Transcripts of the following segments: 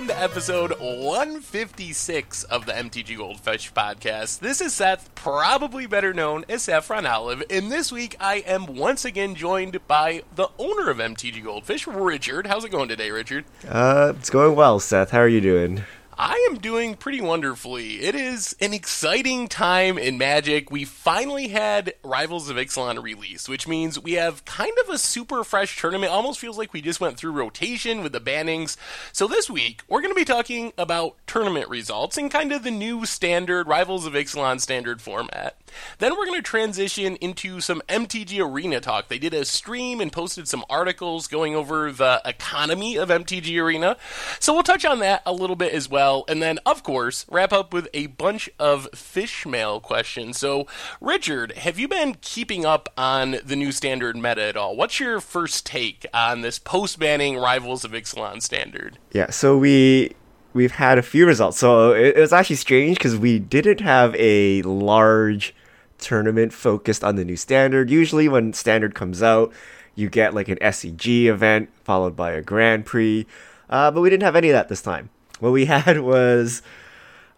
welcome to episode 156 of the MTG Goldfish podcast. This is Seth, probably better known as Saffron Olive, and this week I am once again joined by the owner of MTG Goldfish, Richard. How's it going today, Richard? Uh, it's going well, Seth. How are you doing? I am doing pretty wonderfully. It is an exciting time in Magic. We finally had Rivals of Ixalan release, which means we have kind of a super fresh tournament. Almost feels like we just went through rotation with the bannings. So this week, we're going to be talking about tournament results and kind of the new standard Rivals of Ixalan standard format. Then we're going to transition into some MTG Arena talk. They did a stream and posted some articles going over the economy of MTG Arena. So we'll touch on that a little bit as well. And then, of course, wrap up with a bunch of fish mail questions. So, Richard, have you been keeping up on the new standard meta at all? What's your first take on this post banning Rivals of Ixalan standard? Yeah, so we we've had a few results. So it, it was actually strange because we didn't have a large tournament focused on the new standard. Usually, when standard comes out, you get like an SCG event followed by a Grand Prix, uh, but we didn't have any of that this time. What we had was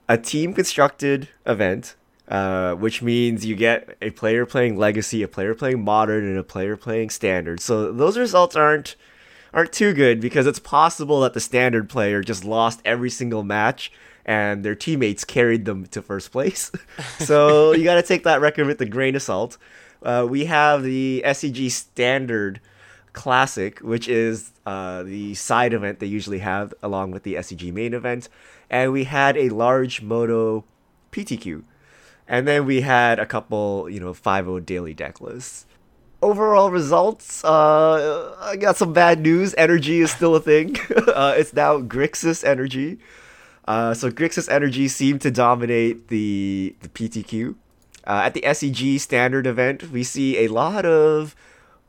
a team constructed event, uh, which means you get a player playing Legacy, a player playing Modern, and a player playing Standard. So those results aren't aren't too good because it's possible that the Standard player just lost every single match and their teammates carried them to first place. so you got to take that record with a grain of salt. Uh, we have the SCG Standard Classic, which is uh, the side event they usually have along with the SCG main event, and we had a large MODO PTQ, and then we had a couple, you know, 5 daily deck lists overall results, uh, I got some bad news. Energy is still a thing. uh, it's now Grixis Energy. Uh, so Grixis Energy seemed to dominate the the PTQ. Uh, at the SCG standard event, we see a lot of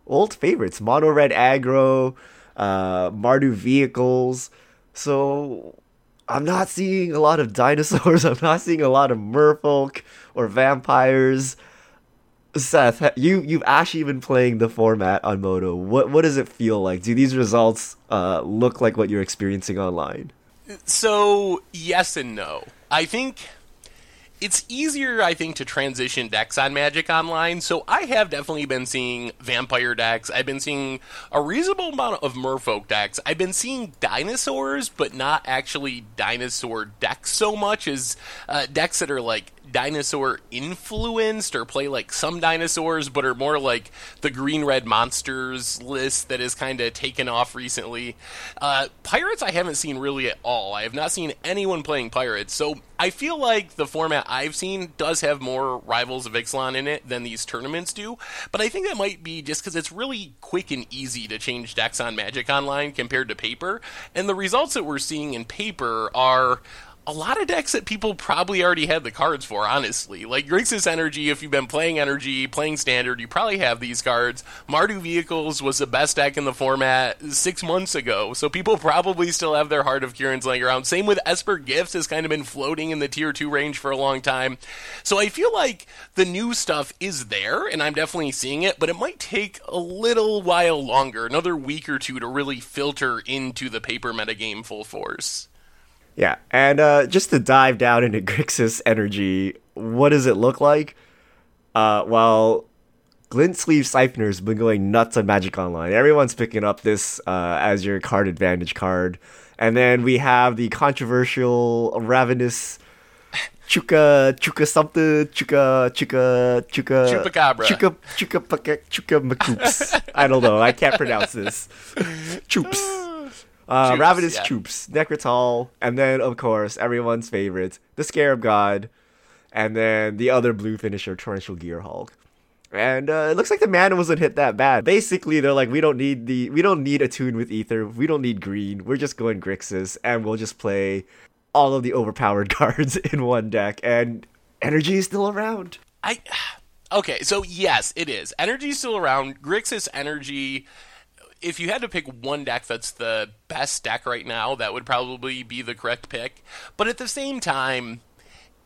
old favorites: Mono Red Aggro, uh, Mardu vehicles. So I'm not seeing a lot of dinosaurs. I'm not seeing a lot of merfolk or vampires. Seth, you you've actually been playing the format on MODO. What what does it feel like? Do these results uh, look like what you're experiencing online? So yes and no. I think it's easier, I think, to transition decks on Magic Online. So I have definitely been seeing vampire decks. I've been seeing a reasonable amount of merfolk decks. I've been seeing dinosaurs, but not actually dinosaur decks so much as uh, decks that are like dinosaur influenced or play like some dinosaurs, but are more like the green red monsters list that has kind of taken off recently. Uh, pirates, I haven't seen really at all. I have not seen anyone playing pirates, so I feel like the format I've seen does have more rivals of Ixalan in it than these tournaments do, but I think that might be just because it's really quick and easy to change decks on Magic Online compared to paper, and the results that we're seeing in paper are a lot of decks that people probably already had the cards for, honestly. Like Grixis Energy, if you've been playing Energy, playing Standard, you probably have these cards. Mardu Vehicles was the best deck in the format six months ago, so people probably still have their Heart of Kirans laying around. Same with Esper Gifts, has kind of been floating in the Tier 2 range for a long time. So I feel like the new stuff is there, and I'm definitely seeing it, but it might take a little while longer, another week or two, to really filter into the paper metagame full force. Yeah, and uh, just to dive down into Grixis energy, what does it look like? Uh, well, Glint Sleeve Siphoner's been going nuts on Magic Online. Everyone's picking up this uh, as your card advantage card. And then we have the controversial Ravenous Chuka Chuka something Chuka Chuka Chuka Chupacabra Chuka Chuka Chuka Chuka Macoops. I don't know. I can't pronounce this. Choops. Uh, Troops, Ravenous yeah. Troops, Nekrataal, and then of course everyone's favorite, the Scarab God, and then the other blue finisher, Torrential Gearhulk. And uh, it looks like the mana wasn't hit that bad. Basically, they're like, we don't need the, we don't need Attune with Aether. we don't need green. We're just going Grixis, and we'll just play all of the overpowered cards in one deck, and energy is still around. I, okay, so yes, it is. Energy is still around. Grixis energy if you had to pick one deck that's the best deck right now, that would probably be the correct pick. But at the same time,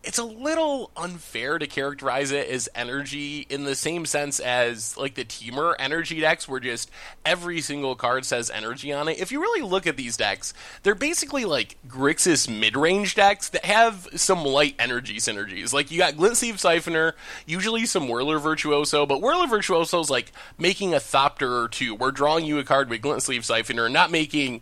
it's a little unfair to characterize it as energy in the same sense as like the Temur energy decks, where just every single card says energy on it. If you really look at these decks, they're basically like Grixis mid range decks that have some light energy synergies. Like you got Glint Sleeve Siphoner, usually some Whirler Virtuoso, but Whirler Virtuoso is like making a Thopter or two. We're drawing you a card with Glint Sleeve Siphoner, not making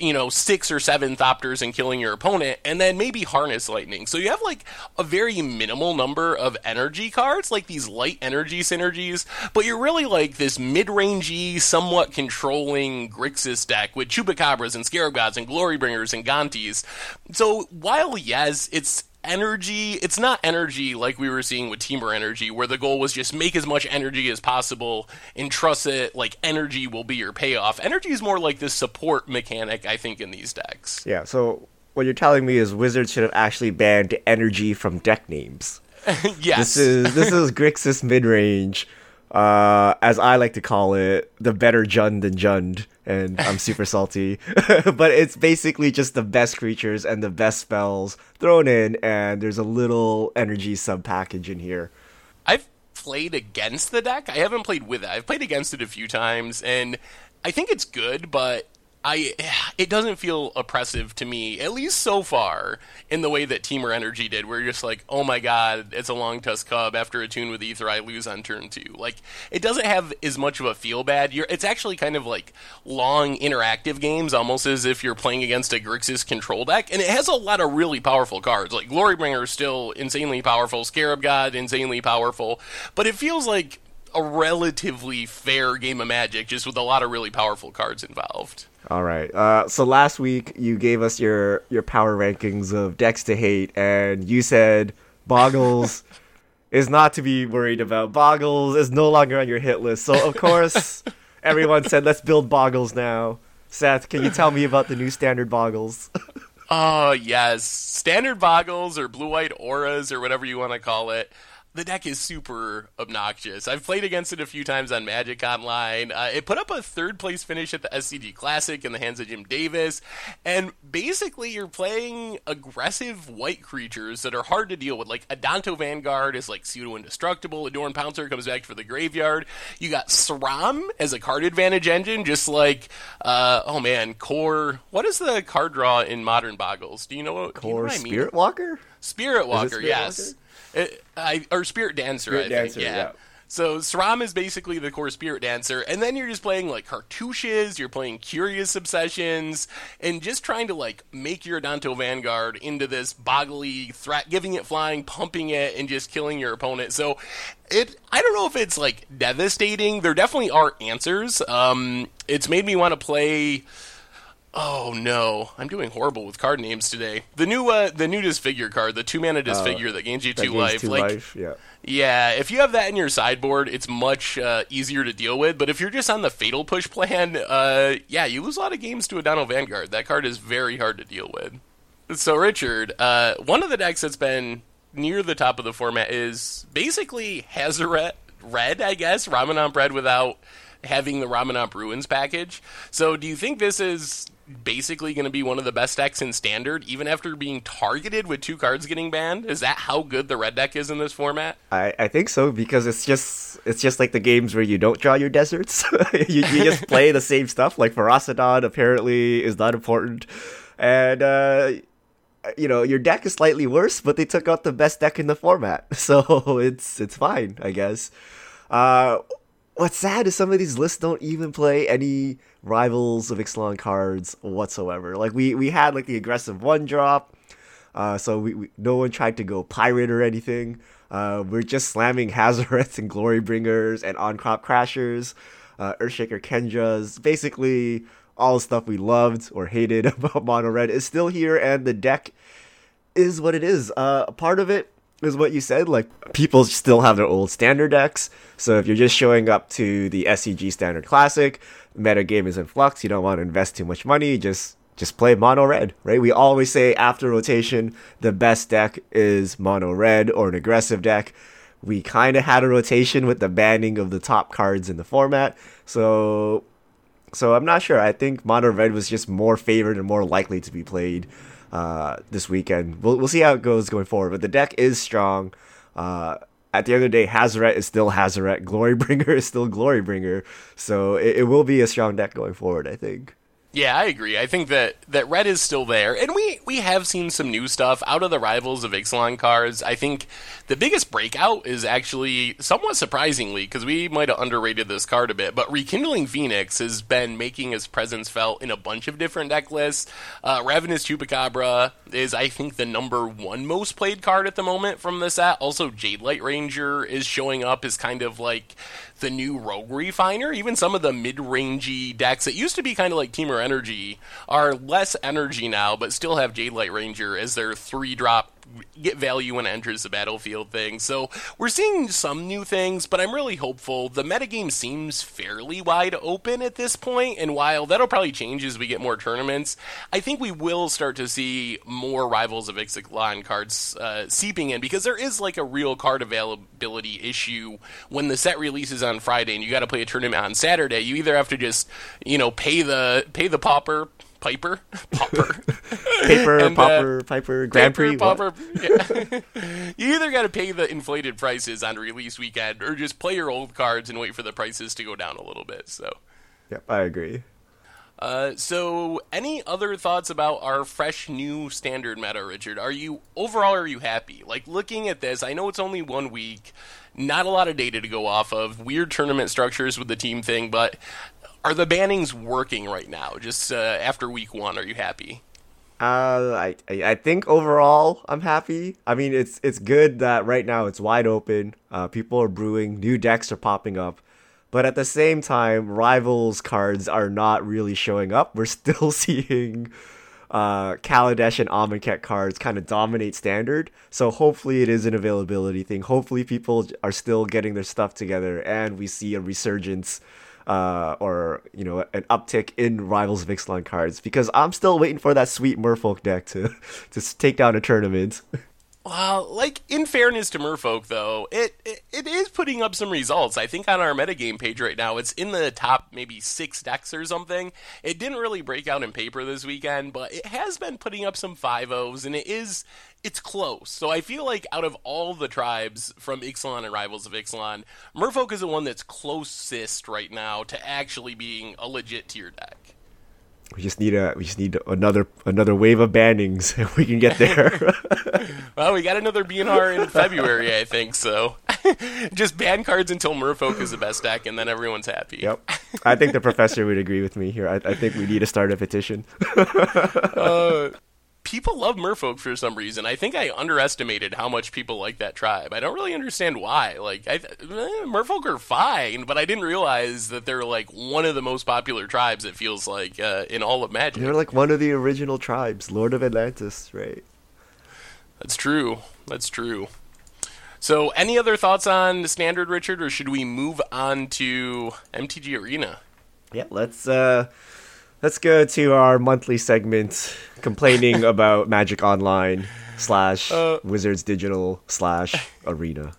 you know six or seven thopters and killing your opponent and then maybe harness lightning. So you have like a very minimal number of energy cards like these light energy synergies but you're really like this mid-rangey somewhat controlling grixis deck with chupacabras and scarab gods and glory bringers and gontis so while yes it's energy. It's not energy like we were seeing with Temur Energy, where the goal was just make as much energy as possible and trust it. Like energy will be your payoff. Energy is more like this support mechanic, I think, in these decks. Yeah. So what you're telling me is Wizards should have actually banned energy from deck names. yes. This is this is Grixis mid range uh, as I like to call it, the better Jund than Jund, and I'm super salty. but it's basically just the best creatures and the best spells thrown in, and there's a little energy sub package in here. I've played against the deck. I haven't played with it. I've played against it a few times, and I think it's good, but I it doesn't feel oppressive to me, at least so far, in the way that Temur Energy did, where you're just like, oh my god, it's a long Longtusk Cub. After Attune with Aether, I lose on turn two. Like, it doesn't have as much of a feel bad. You're, it's actually kind of like long interactive games, almost as if you're playing against a Grixis control deck, and it has a lot of really powerful cards. Like Glorybringer is still insanely powerful, Scarab God insanely powerful, but it feels like a relatively fair game of Magic, just with a lot of really powerful cards involved. All right. Uh, so last week you gave us your your power rankings of decks to hate, and you said Boggles is not to be worried about. Boggles is no longer on your hit list. So of course, everyone said let's build Boggles now. Seth, can you tell me about the new standard Boggles? Oh yes, standard Boggles or blue white auras or whatever you want to call it the deck is super obnoxious. I've played against it a few times on Magic Online. Uh, it put up a third place finish at the SCG Classic in the hands of Jim Davis. And basically, you're playing aggressive white creatures that are hard to deal with. Like, Adanto Vanguard is like pseudo indestructible. Adorn Pouncer comes back for the graveyard. You got Sram as a card advantage engine, just like, uh, oh man, Kor. What is the card draw in Modern Boggles? Do you know what? Kor you know what I mean? Spirit Walker? Spirit Walker, Spirit yes. Walker? It, I, or Spirit Dancer, Spirit I Dancer, think. Yeah. yeah. So Sram is basically the Kor Spirit Dancer, and then you're just playing like cartouches, you're playing Curious Obsessions, and just trying to like make your Adanto Vanguard into this boggly threat, giving it flying, pumping it, and just killing your opponent. So it, I don't know if it's like devastating. There definitely are answers. Um, it's made me want to play. Oh no, I'm doing horrible with card names today. The new uh, the new disfigure card, the two mana disfigure that gains you two gains life. two like life, yeah. yeah, if you have that in your sideboard, it's much uh, easier to deal with. But if you're just on the fatal push plan, uh, yeah, you lose a lot of games to Adanto Vanguard. That card is very hard to deal with. So Richard, uh, one of the decks that's been near the top of the format is basically Hazoret Red, I guess, Ramunap Red without having the Ramunap Ruins package. So do you think this is basically going to be one of the best decks in standard, even after being targeted with two cards getting banned? Is that how good the red deck is in this format? I, I think so because it's just it's just like the games where you don't draw your deserts. you, you just play the same stuff. Like Ferocidon apparently is not important, and uh, you know your deck is slightly worse, but they took out the best deck in the format, so it's it's fine, I guess. Uh, what's sad is some of these lists don't even play any rivals of Ixalan cards whatsoever. Like we we had like the aggressive one drop. Uh, so we, we no one tried to go pirate or anything. Uh, we're just slamming Hazoret and Glory Bringers and Ahn-Crop Crashers, uh, Earthshaker Khenras. Basically, all the stuff we loved or hated about Mono Red is still here, and the deck is what it is. Uh, part of it is what you said. Like people still have their old standard decks. So if you're just showing up to the SCG Standard Classic, meta game is in flux. You don't want to invest too much money. Just just play mono red, right? We always say after rotation, the best deck is mono red or an aggressive deck. We kind of had a rotation with the banning of the top cards in the format. So so I'm not sure. I think mono red was just more favored and more likely to be played uh, this weekend. We'll we'll see how it goes going forward. But the deck is strong. Uh, at the end of the day, Hazoret is still Hazoret. Glorybringer is still Glorybringer. So it, it will be a strong deck going forward, I think. Yeah, I agree. I think that, that red is still there, and we, we have seen some new stuff out of the rivals of Ixalan cards. I think the biggest breakout is actually somewhat surprisingly because we might have underrated this card a bit, but Rekindling Phoenix has been making his presence felt in a bunch of different deck lists. Uh, Ravenous Chupacabra is, I think, the number one most played card at the moment from the set. Also, Jadelight Ranger is showing up as kind of like the new Rogue Refiner. Even some of the mid-rangey decks that used to be kind of like Temur Energy are less energy now, but still have Jadelight Ranger as their three-drop get value when it enters the battlefield thing. So we're seeing some new things, but I'm really hopeful. The metagame seems fairly wide open at this point, and while that'll probably change as we get more tournaments, I think we will start to see more Rivals of Ixalan cards uh, seeping in because there is like a real card availability issue when the set releases on Friday and you got to play a tournament on Saturday. You either have to just you know pay the pay the pauper Piper, Popper, Paper, and, uh, Popper, uh, Piper, Grand Prix, Popper. Yeah. you either got to pay the inflated prices on release weekend, or just play your old cards and wait for the prices to go down a little bit. So, yep, I agree. Uh, so, any other thoughts about our fresh new standard meta, Richard? Are you overall are you happy? Like looking at this, I know it's only one week, not a lot of data to go off of, weird tournament structures with the team thing, but are the bannings working right now? Just uh, after week one, are you happy? Uh, I I think overall I'm happy. I mean, it's it's good that right now it's wide open. Uh, people are brewing, new decks are popping up, but at the same time, rivals cards are not really showing up. We're still seeing uh, Kaladesh and Amonkhet cards kind of dominate standard. So hopefully it is an availability thing. Hopefully people are still getting their stuff together, and we see a resurgence uh, or you know an uptick in Rivals of cards because I'm still waiting for that sweet Merfolk deck to to take down a tournament. Well, like in fairness to Merfolk, though, it, it, it is putting up some results. I think on our metagame page right now, it's in the top maybe six decks or something. It didn't really break out in paper this weekend, but it has been putting up some five O's, and it is it's close. So I feel like out of all the tribes from Ixalan and Rivals of Ixalan, Merfolk is the one that's closest right now to actually being a legit tier deck. We just need a we just need another another wave of bannings if we can get there. well, we got another BNR in February, I think. So just ban cards until Merfolk is the best deck, and then everyone's happy. Yep, I think the professor would agree with me here. I, I think we need to start a petition. uh, people love merfolk for some reason. I think I underestimated how much people like that tribe. I don't really understand why. Like, I, eh, merfolk are fine, but I didn't realize that they're like one of the most popular tribes. It feels like uh, in all of Magic. They're like one of the original tribes, Lord of Atlantis, right? That's true. That's true. So, any other thoughts on the standard, Richard, or should we move on to MTG Arena? Yeah, let's. uh let's go to our monthly segment complaining about Magic Online slash uh, Wizards Digital slash Arena.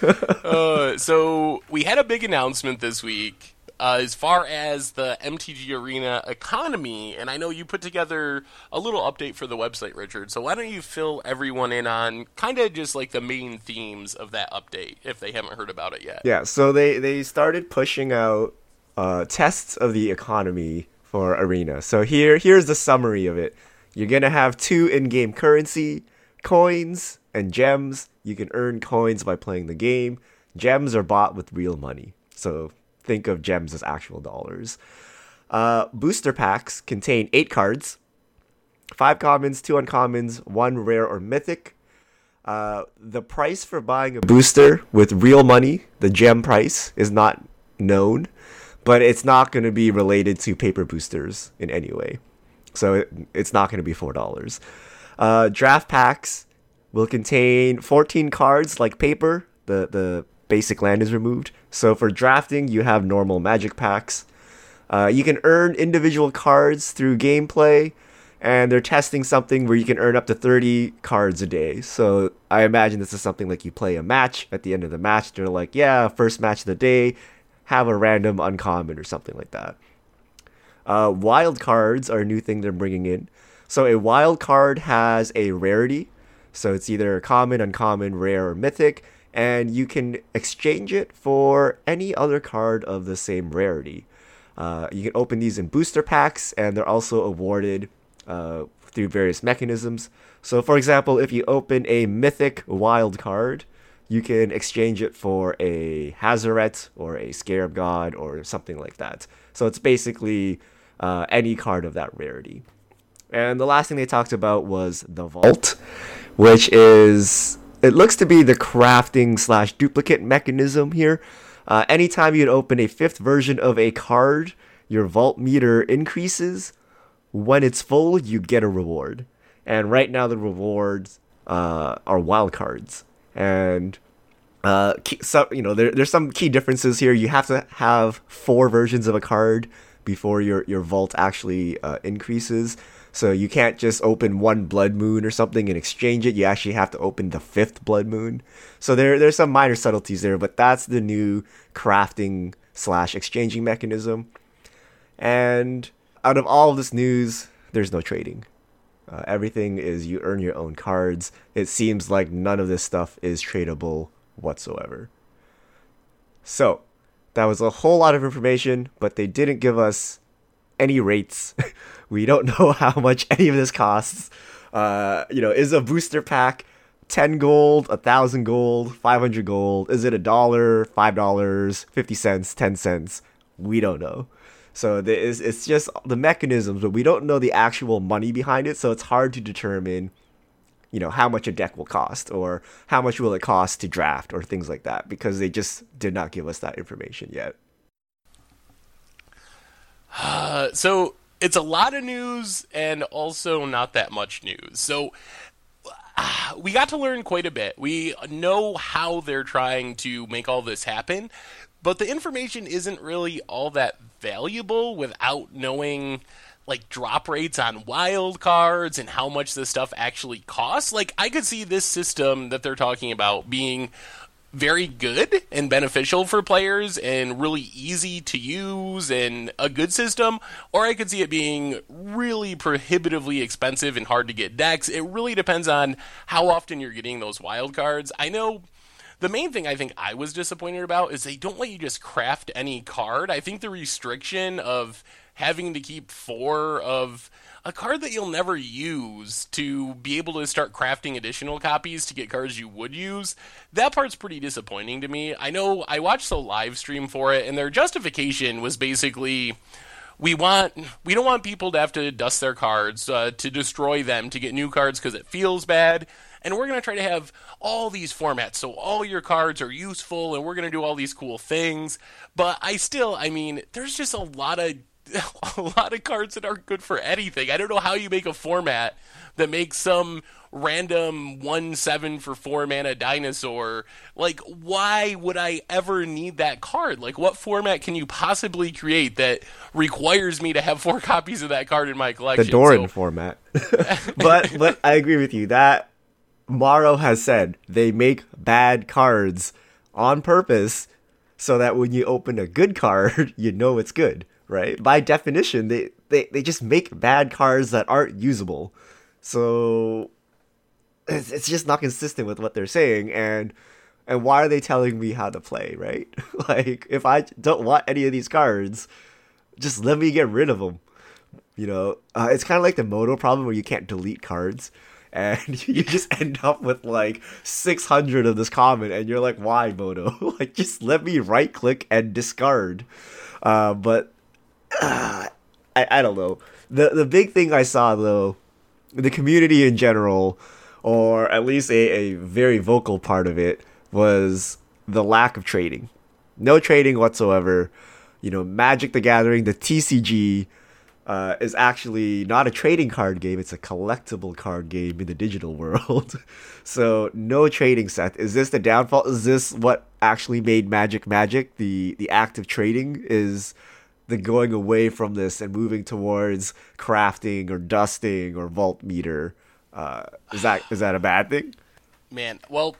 uh, so we had a big announcement this week uh, as far as the MTG Arena economy, and I know you put together a little update for the website, Richard. So why don't you fill everyone in on kind of just like the main themes of that update if they haven't heard about it yet? Yeah, so they they started pushing out uh, tests of the economy for Arena. So here here's the summary of it. You're gonna have two in-game currency, coins, and gems. You can earn coins by playing the game. Gems are bought with real money. So think of gems as actual dollars. Uh, booster packs contain eight cards, five commons, two uncommons, one rare or mythic. Uh, the price for buying a booster with real money, the gem price, is not known but it's not going to be related to paper boosters in any way. So it, it's not going to be four dollars. Uh, draft packs will contain 14 cards like paper. The the basic land is removed. So for drafting, you have normal magic packs. Uh, you can earn individual cards through gameplay, and they're testing something where you can earn up to 30 cards a day. So I imagine this is something like you play a match. At the end of the match, they're like, yeah, first match of the day have a random uncommon or something like that. Uh, wild cards are a new thing they're bringing in. So a wild card has a rarity, so it's either common, uncommon, rare, or mythic, and you can exchange it for any other card of the same rarity. Uh, you can open these in booster packs, and they're also awarded uh, through various mechanisms. So, for example, if you open a mythic wild card, you can exchange it for a Hazoret or a Scarab God or something like that. So it's basically uh, any card of that rarity. And the last thing they talked about was the Vault, which is it looks to be the crafting slash duplicate mechanism here. Uh, anytime you open a fifth version of a card, your vault meter increases. When it's full, you get a reward. And right now, the rewards uh, are wild cards. And uh, so, you know, there, there's some key differences here. You have to have four versions of a card before your, your vault actually uh, increases. So you can't just open one blood moon or something and exchange it. You actually have to open the fifth blood moon. So there there's some minor subtleties there, but that's the new crafting slash exchanging mechanism. And out of all of this news, there's no trading. Uh, everything is you earn your own cards. It seems like none of this stuff is tradable whatsoever. So, that was a whole lot of information, but they didn't give us any rates. we don't know how much any of this costs. Uh, you know, is a booster pack 10 gold, a 1000 gold, 500 gold? Is it a dollar, $5, 50 cents, 10 cents? We don't know. So it's, it's just the mechanisms, but we don't know the actual money behind it. So it's hard to determine, you know, how much a deck will cost or how much will it cost to draft or things like that because they just did not give us that information yet. Uh, so it's a lot of news and also not that much news. So we got to learn quite a bit. We know how they're trying to make all this happen, but the information isn't really all that valuable without knowing like drop rates on wild cards and how much this stuff actually costs. Like I could see this system that they're talking about being very good and beneficial for players and really easy to use and a good system, or I could see it being really prohibitively expensive and hard to get decks. It really depends on how often you're getting those wild cards. I know the main thing I think I was disappointed about is they don't let you just craft any card. I think the restriction of having to keep four of a card that you'll never use to be able to start crafting additional copies to get cards you would use, that part's pretty disappointing to me. I know I watched the live stream for it, and their justification was basically we want we don't want people to have to dust their cards uh, to destroy them to get new cards because it feels bad and we're going to try to have all these formats so all your cards are useful and we're going to do all these cool things but i still i mean there's just a lot of a lot of cards that aren't good for anything. I don't know how you make a format that makes some random one seven for four mana dinosaur. Like, why would I ever need that card? Like, what format can you possibly create that requires me to have four copies of that card in my collection? The Doran so... format. but but I agree with you that Maro has said they make bad cards on purpose so that when you open a good card, you know it's good right? By definition, they, they, they just make bad cards that aren't usable. So it's, it's just not consistent with what they're saying and and why are they telling me how to play, right? like if I don't want any of these cards, just let me get rid of them. You know, uh, it's kind of like the MODO problem where you can't delete cards and you just end up with like 600 of this comment and you're like why MODO like just let me right click and discard uh, but uh, I, I don't know. The the big thing I saw though, the community in general, or at least a, a very vocal part of it, was the lack of trading. No trading whatsoever. You know, Magic the Gathering, the TCG, uh, is actually not a trading card game, it's a collectible card game in the digital world. so no trading set. Is this the downfall? Is this what actually made Magic Magic? The the act of trading is the going away from this and moving towards crafting or dusting or vault meter. Uh, is that is that a bad thing? Man, well,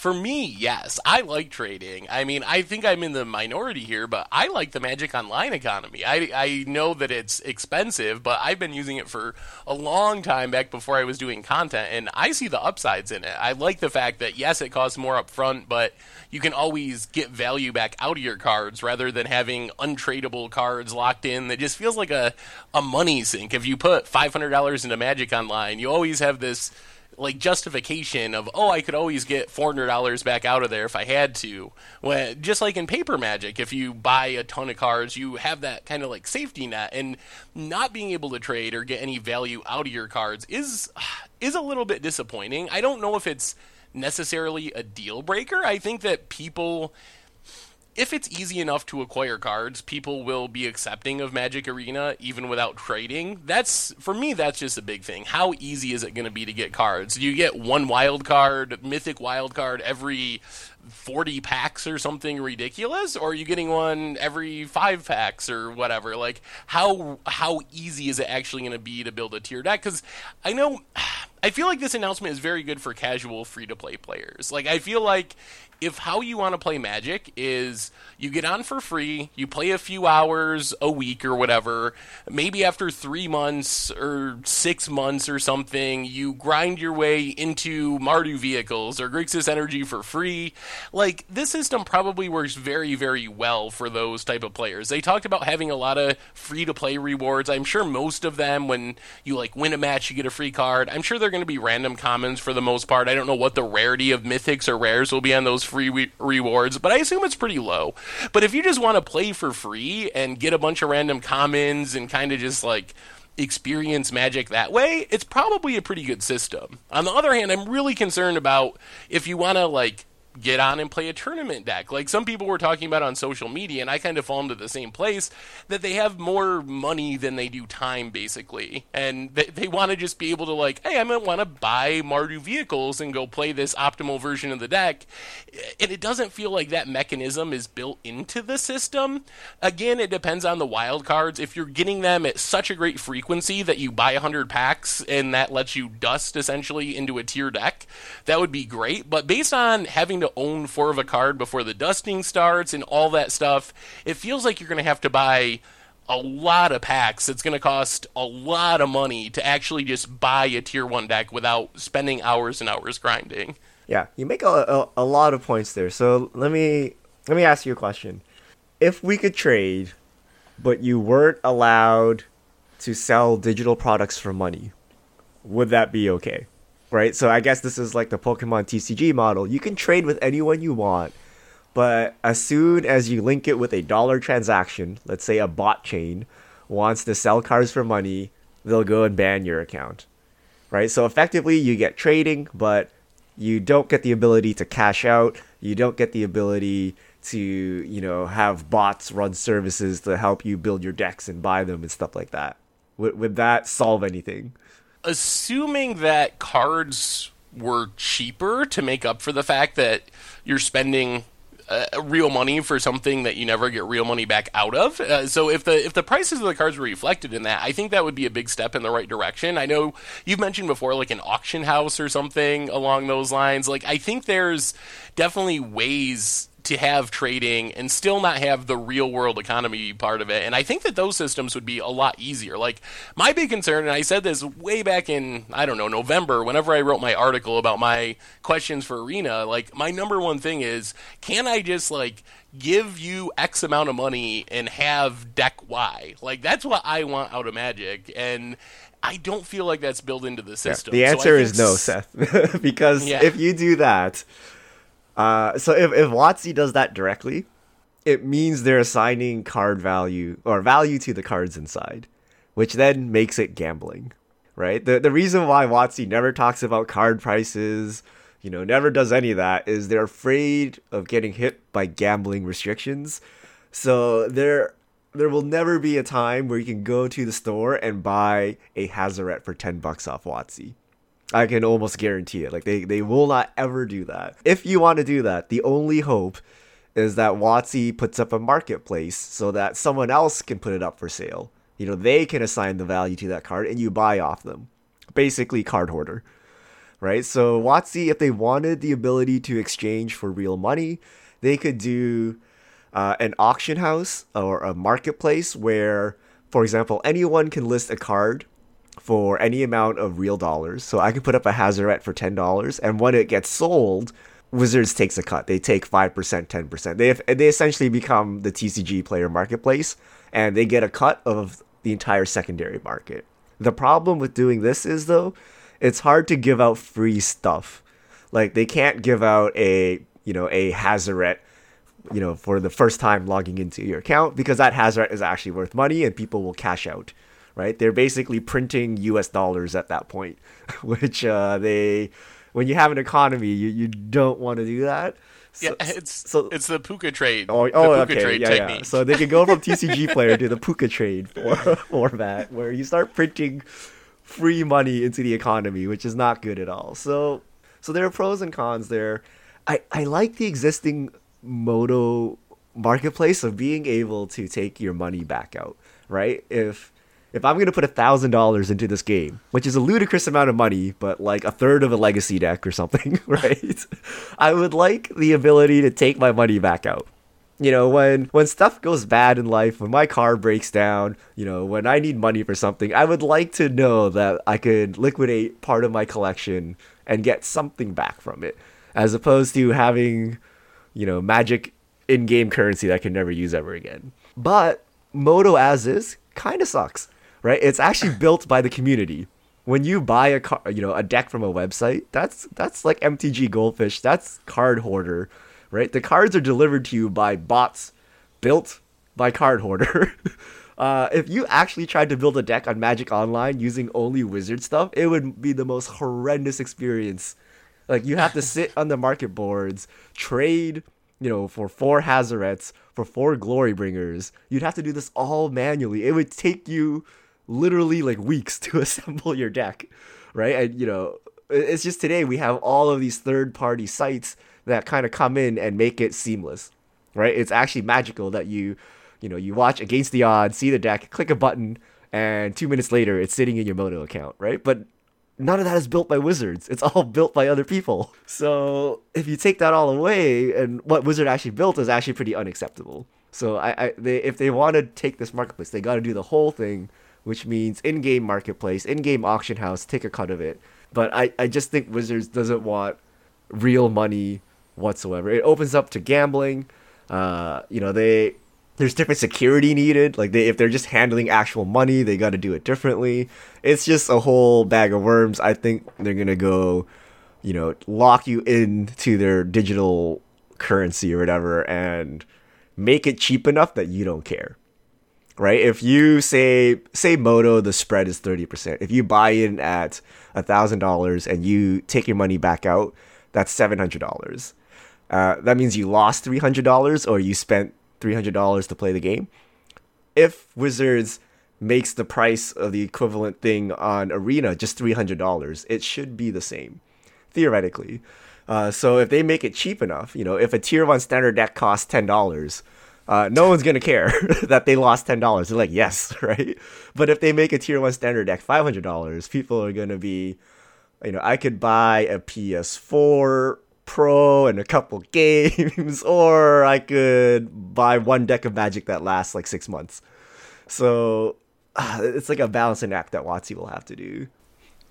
For me, yes. I like trading. I mean, I think I'm in the minority here, but I like the Magic Online economy. I, I know that it's expensive, but I've been using it for a long time back before I was doing content, and I see the upsides in it. I like the fact that, yes, it costs more upfront, but you can always get value back out of your cards rather than having untradeable cards locked in that just feels like a, a money sink. If you put $500 into Magic Online, you always have this like justification of oh I could always get four hundred dollars back out of there if I had to. When just like in paper magic, if you buy a ton of cards, you have that kind of like safety net, and not being able to trade or get any value out of your cards is is a little bit disappointing. I don't know if it's necessarily a deal breaker. I think that people if it's easy enough to acquire cards, people will be accepting of Magic Arena even without trading. That's for me that's just a big thing. How easy is it going to be to get cards? Do you get one wild card, mythic wild card every 40 packs or something ridiculous or are you getting one every 5 packs or whatever? Like how how easy is it actually going to be to build a tier deck cuz I know I feel like this announcement is very good for casual free to play players. Like I feel like if how you want to play Magic is you get on for free, you play a few hours a week or whatever, maybe after three months or six months or something, you grind your way into Mardu vehicles or Grixis Energy for free. Like this system probably works very, very well for those type of players. They talked about having a lot of free to play rewards. I'm sure most of them, when you like win a match, you get a free card. I'm sure they're going to be random commons for the most part. I don't know what the rarity of mythics or rares will be on those free re- rewards, but I assume it's pretty low. But if you just want to play for free and get a bunch of random commons and kind of just like experience magic that way, it's probably a pretty good system. On the other hand, I'm really concerned about if you want to like get on and play a tournament deck. Like some people were talking about on social media, and I kind of fall into the same place that they have more money than they do time, basically. And they, they want to just be able to, like, hey, I might want to buy Mardu vehicles and go play this optimal version of the deck. And it doesn't feel like that mechanism is built into the system. Again, it depends on the wild cards. If you're getting them at such a great frequency that you buy 100 packs and that lets you dust essentially into a tier deck, that would be great. But based on having to own four of a card before the dusting starts and all that stuff, it feels like you're going to have to buy a lot of packs. It's going to cost a lot of money to actually just buy a tier one deck without spending hours and hours grinding. Yeah, you make a, a, a lot of points there. So let me let me ask you a question. If we could trade, but you weren't allowed to sell digital products for money, would that be okay? Right? So I guess this is like the Pokemon TCG model. You can trade with anyone you want, but as soon as you link it with a dollar transaction, let's say a bot chain wants to sell cards for money, they'll go and ban your account, right? So effectively, you get trading, but you don't get the ability to cash out. You don't get the ability to, you know, have bots run services to help you build your decks and buy them and stuff like that. Would, would that solve anything? Assuming that cards were cheaper to make up for the fact that you're spending uh, real money for something that you never get real money back out of. Uh, so if the if the prices of the cards were reflected in that, I think that would be a big step in the right direction. I know you've mentioned before like an auction house or something along those lines. Like I think there's definitely ways to have trading and still not have the real world economy part of it. And I think that those systems would be a lot easier. Like my big concern, and I said this way back in I don't know November, whenever I wrote my article about my questions for Arena. Like my number one thing is, can I just like give you X amount of money and have deck Y? Like that's what I want out of Magic, and I don't feel like that's built into the system. Yeah, the answer so is no, Seth, because yeah. if you do that uh, so if, if WotC does that directly, it means they're assigning card value or value to the cards inside, which then makes it gambling, right? The the reason why WotC never talks about card prices, you know, never does any of that is they're afraid of getting hit by gambling restrictions. So there there will never be a time where you can go to the store and buy a Hazoret for 10 bucks off WotC. I can almost guarantee it. Like they, they will not ever do that. If you want to do that, the only hope is that WotC puts up a marketplace so that someone else can put it up for sale. You know, they can assign the value to that card and you buy off them. Basically Cardhoarder. right? So WotC, if they wanted the ability to exchange for real money, they could do uh, an auction house or a marketplace where, for example, anyone can list a card for any amount of real dollars. So I can put up a Hazoret for ten dollars, and when it gets sold, Wizards takes a cut. They take five percent, ten percent. They have, they essentially become the TCGplayer marketplace, and they get a cut of the entire secondary market. The problem with doing this is though, it's hard to give out free stuff. Like they can't give out a you know a Hazoret you know, for the first time logging into your account because that Hazoret is actually worth money and people will cash out, right? They're basically printing U.S. dollars at that point, which uh, they, when you have an economy, you, you don't want to do that. So, yeah, it's so, it's the PucaTrade. Oh, oh puka okay, trade yeah, technique. yeah. So they can go from TCGplayer to the PucaTrade for, format, where you start printing free money into the economy, which is not good at all. So, so there are pros and cons there. I, I like the existing MODO marketplace of being able to take your money back out, right? If if I'm gonna put a thousand dollars into this game, which is a ludicrous amount of money, but like a third of a legacy deck or something, right? I would like the ability to take my money back out. You know, when when stuff goes bad in life, when my car breaks down, you know, when I need money for something, I would like to know that I could liquidate part of my collection and get something back from it, as opposed to having you know, magic in game currency that I can never use ever again. But MODO as is kind of sucks, right? It's actually built by the community. When you buy a car, you know, a deck from a website, that's that's like MTG Goldfish, that's Cardhoarder, right? The cards are delivered to you by bots built by Cardhoarder. uh, if you actually tried to build a deck on Magic Online using only wizard stuff, it would be the most horrendous experience like you have to sit on the market boards, trade, you know, for four Hazorets, for four Glory Bringers. You'd have to do this all manually. It would take you literally like weeks to assemble your deck, right? And you know, it's just today we have all of these third-party sites that kind of come in and make it seamless, right? It's actually magical that you, you know, you watch against the odds, see the deck, click a button, and two minutes later it's sitting in your MODO account, right? But none of that is built by wizards. It's all built by other people. So if you take that all away, and what Wizard actually built is actually pretty unacceptable. So I, I they, if they want to take this marketplace, they got to do the whole thing, which means in-game marketplace, in-game auction house, take a cut of it. But I, I just think Wizards doesn't want real money whatsoever. It opens up to gambling. Uh, you know, they there's different security needed. Like they, if they're just handling actual money, they got to do it differently. It's just a whole bag of worms. I think they're gonna go, you know, lock you into their digital currency or whatever, and make it cheap enough that you don't care. Right? If you say say MODO, the spread is thirty percent. If you buy in at thousand dollars and you take your money back out, that's seven hundred dollars. Uh, that means you lost three hundred dollars, or you spent $300 to play the game. If Wizards makes the price of the equivalent thing on Arena just $300, it should be the same, theoretically. Uh, so if they make it cheap enough, you know, if a tier one standard deck costs $10, uh, no one's gonna care that they lost ten dollars. They're like, yes, right. But if they make a tier one standard deck five hundred dollars, people are gonna be, you know, I could buy a PS4 Pro and a couple games, or I could buy one deck of Magic that lasts like six months. So uh, it's like a balancing act that WotC will have to do.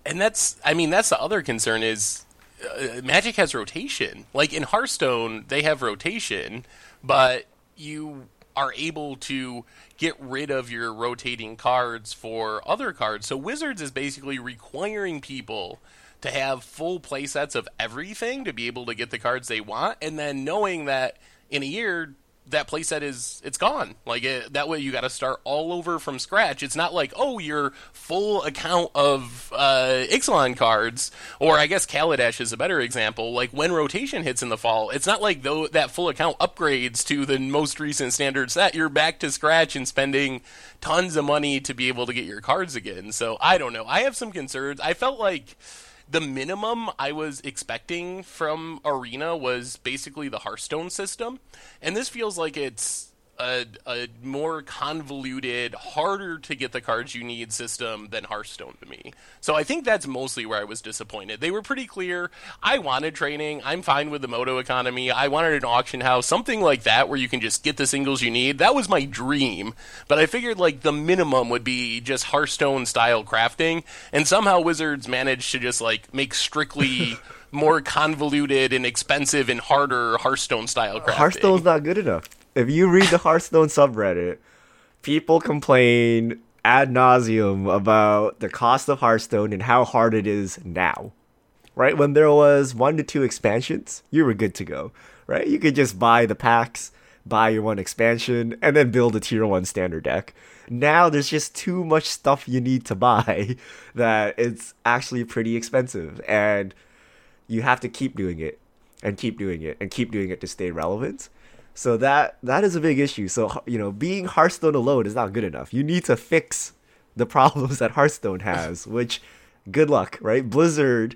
And that's, I mean, that's the other concern is uh, Magic has rotation. Like in Hearthstone, they have rotation, but you are able to get rid of your rotating cards for other cards. So Wizards is basically requiring people to have full play sets of everything to be able to get the cards they want, and then knowing that in a year that playset is it's gone. Like it, that way, you got to start all over from scratch. It's not like oh, your full account of uh, Ixalan cards, or I guess Kaladesh is a better example. Like when rotation hits in the fall, it's not like though that full account upgrades to the most recent standard set. You're back to scratch and spending tons of money to be able to get your cards again. So I don't know. I have some concerns. I felt like the minimum I was expecting from Arena was basically the Hearthstone system, and this feels like it's a, a more convoluted, harder to get the cards you need system than Hearthstone to me. So I think that's mostly where I was disappointed. They were pretty clear. I wanted training. I'm fine with the MODO economy. I wanted an auction house, something like that where you can just get the singles you need. That was my dream. But I figured like the minimum would be just Hearthstone style crafting. And somehow Wizards managed to just like make strictly more convoluted and expensive and harder Hearthstone style crafting. Hearthstone's not good enough if you read the Hearthstone subreddit, people complain ad nauseum about the cost of Hearthstone and how hard it is now. Right? When there was one to two expansions, you were good to go. Right? You could just buy the packs, buy your one expansion, and then build a tier one standard deck. Now there's just too much stuff you need to buy that it's actually pretty expensive. And you have to keep doing it and keep doing it and keep doing it to stay relevant. So that that is a big issue. So you know, being Hearthstone alone is not good enough. You need to fix the problems that Hearthstone has, which good luck, right? Blizzard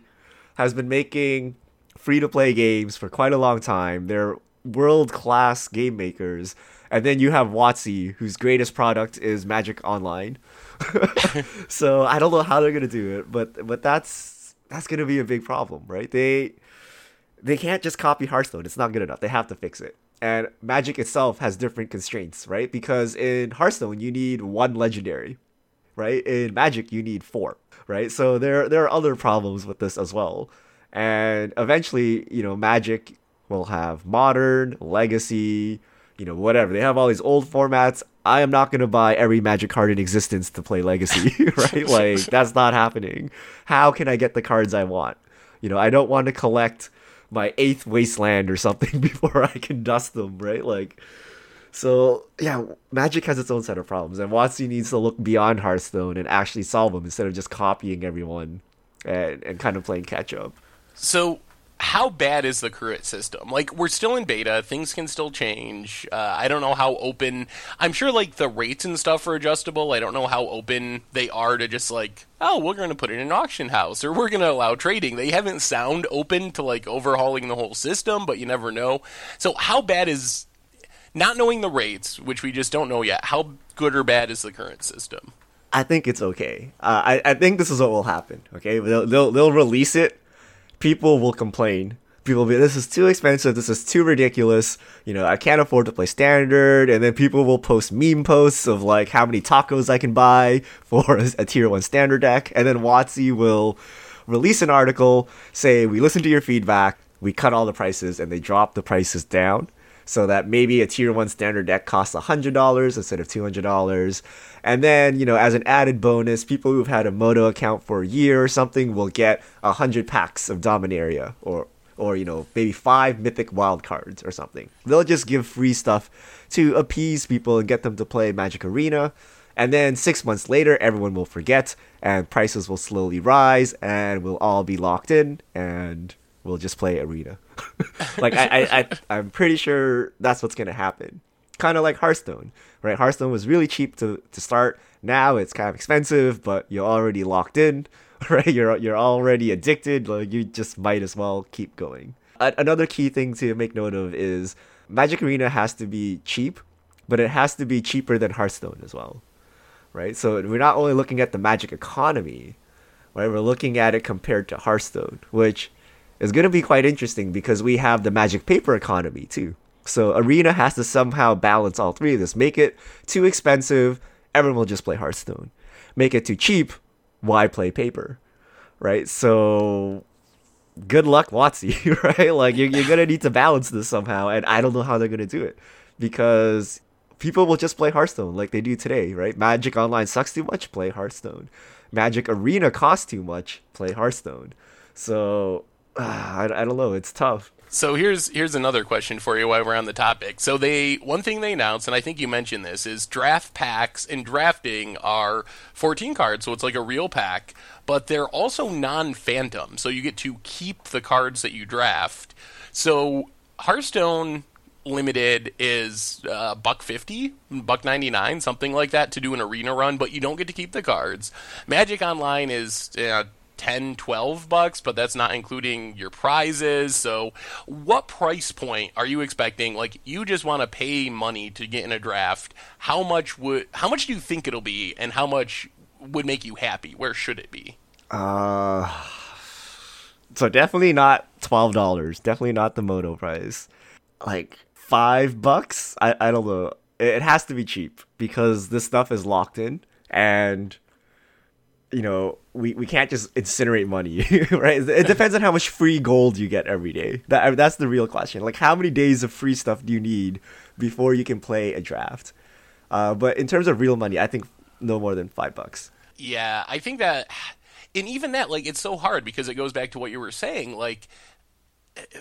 has been making free to play games for quite a long time. They're world class game makers. And then you have WotC, whose greatest product is Magic Online. so I don't know how they're gonna do it, but but that's that's gonna be a big problem, right? They they can't just copy Hearthstone. It's not good enough. They have to fix it and Magic itself has different constraints, right? Because in Hearthstone you need one legendary, right? In Magic you need four, right? So there there are other problems with this as well. And eventually, you know, Magic will have modern, legacy, you know, whatever. They have all these old formats. I am not going to buy every Magic card in existence to play Legacy, right? like that's not happening. How can I get the cards I want? You know, I don't want to collect my eighth wasteland or something before I can dust them, right? Like, so yeah, Magic has its own set of problems, and WotC needs to look beyond Hearthstone and actually solve them instead of just copying everyone and and kind of playing catch up. So how bad is the current system? Like, we're still in beta. Things can still change. Uh, I don't know how open. I'm sure, like, the rates and stuff are adjustable. I don't know how open they are to just, like, oh, we're going to put it in an auction house or we're going to allow trading. They haven't sound open to, like, overhauling the whole system, but you never know. So, how bad is. Not knowing the rates, which we just don't know yet, how good or bad is the current system? I think it's okay. Uh, I, I think this is what will happen. Okay, they'll, they'll, they'll release it people will complain. People will be, this is too expensive. This is too ridiculous. You know, I can't afford to play standard. And then people will post meme posts of like how many tacos I can buy for a, a tier one standard deck. And then WotC will release an article, say, we listened to your feedback, we cut all the prices, and they drop the prices down so that maybe a tier one standard deck costs $100 instead of $200 and then you know as an added bonus people who've had a MODO account for a year or something will get 100 packs of dominaria or or you know maybe five mythic wild cards or something. They'll just give free stuff to appease people and get them to play magic arena. And then six months later everyone will forget and prices will slowly rise and we'll all be locked in and we'll just play arena. Like I, I, I i'm pretty sure that's what's gonna happen. Kind of like hearthstone right? Hearthstone was really cheap to, to start. Now it's kind of expensive but you're already locked in right? You're you're already addicted like you just might as well keep going. A- another key thing to make note of is magic arena has to be cheap but it has to be cheaper than hearthstone as well right? So we're not only looking at the magic economy right? We're looking at it compared to hearthstone which is going to be quite interesting because we have the magic paper economy too. So Arena has to somehow balance all three of this. Make it too expensive, everyone will just play Hearthstone. Make it too cheap, why play paper? Right? So good luck, WotC, right? Like you're, you're gonna need to balance this somehow, and I don't know how they're gonna do it. Because people will just play Hearthstone like they do today, right? Magic Online sucks too much, play Hearthstone. Magic Arena costs too much, play Hearthstone. So I, I don't know. It's tough. So here's here's another question for you while we're on the topic. So they one thing they announced, and I think you mentioned this, is draft packs and drafting are 14 cards, so it's like a real pack, but they're also non-phantom, so you get to keep the cards that you draft. So Hearthstone limited is uh, buck 50 buck 99 something like that to do an arena run but you don't get to keep the cards magic online is uh, 10, 12 bucks, but that's not including your prizes. So, what price point are you expecting? Like, you just want to pay money to get in a draft. How much would how much do you think it'll be, and how much would make you happy? Where should it be? Uh, so definitely not twelve dollars. Definitely not the MODO price. Like five bucks. I I don't know. It has to be cheap because this stuff is locked in and you know we, we can't just incinerate money right? It depends on how much free gold you get every day. That, that's the real question. Like how many days of free stuff do you need before you can play a draft? Uh, but in terms of real money i think no more than five bucks. Yeah i think that and even that like it's so hard because it goes back to what you were saying like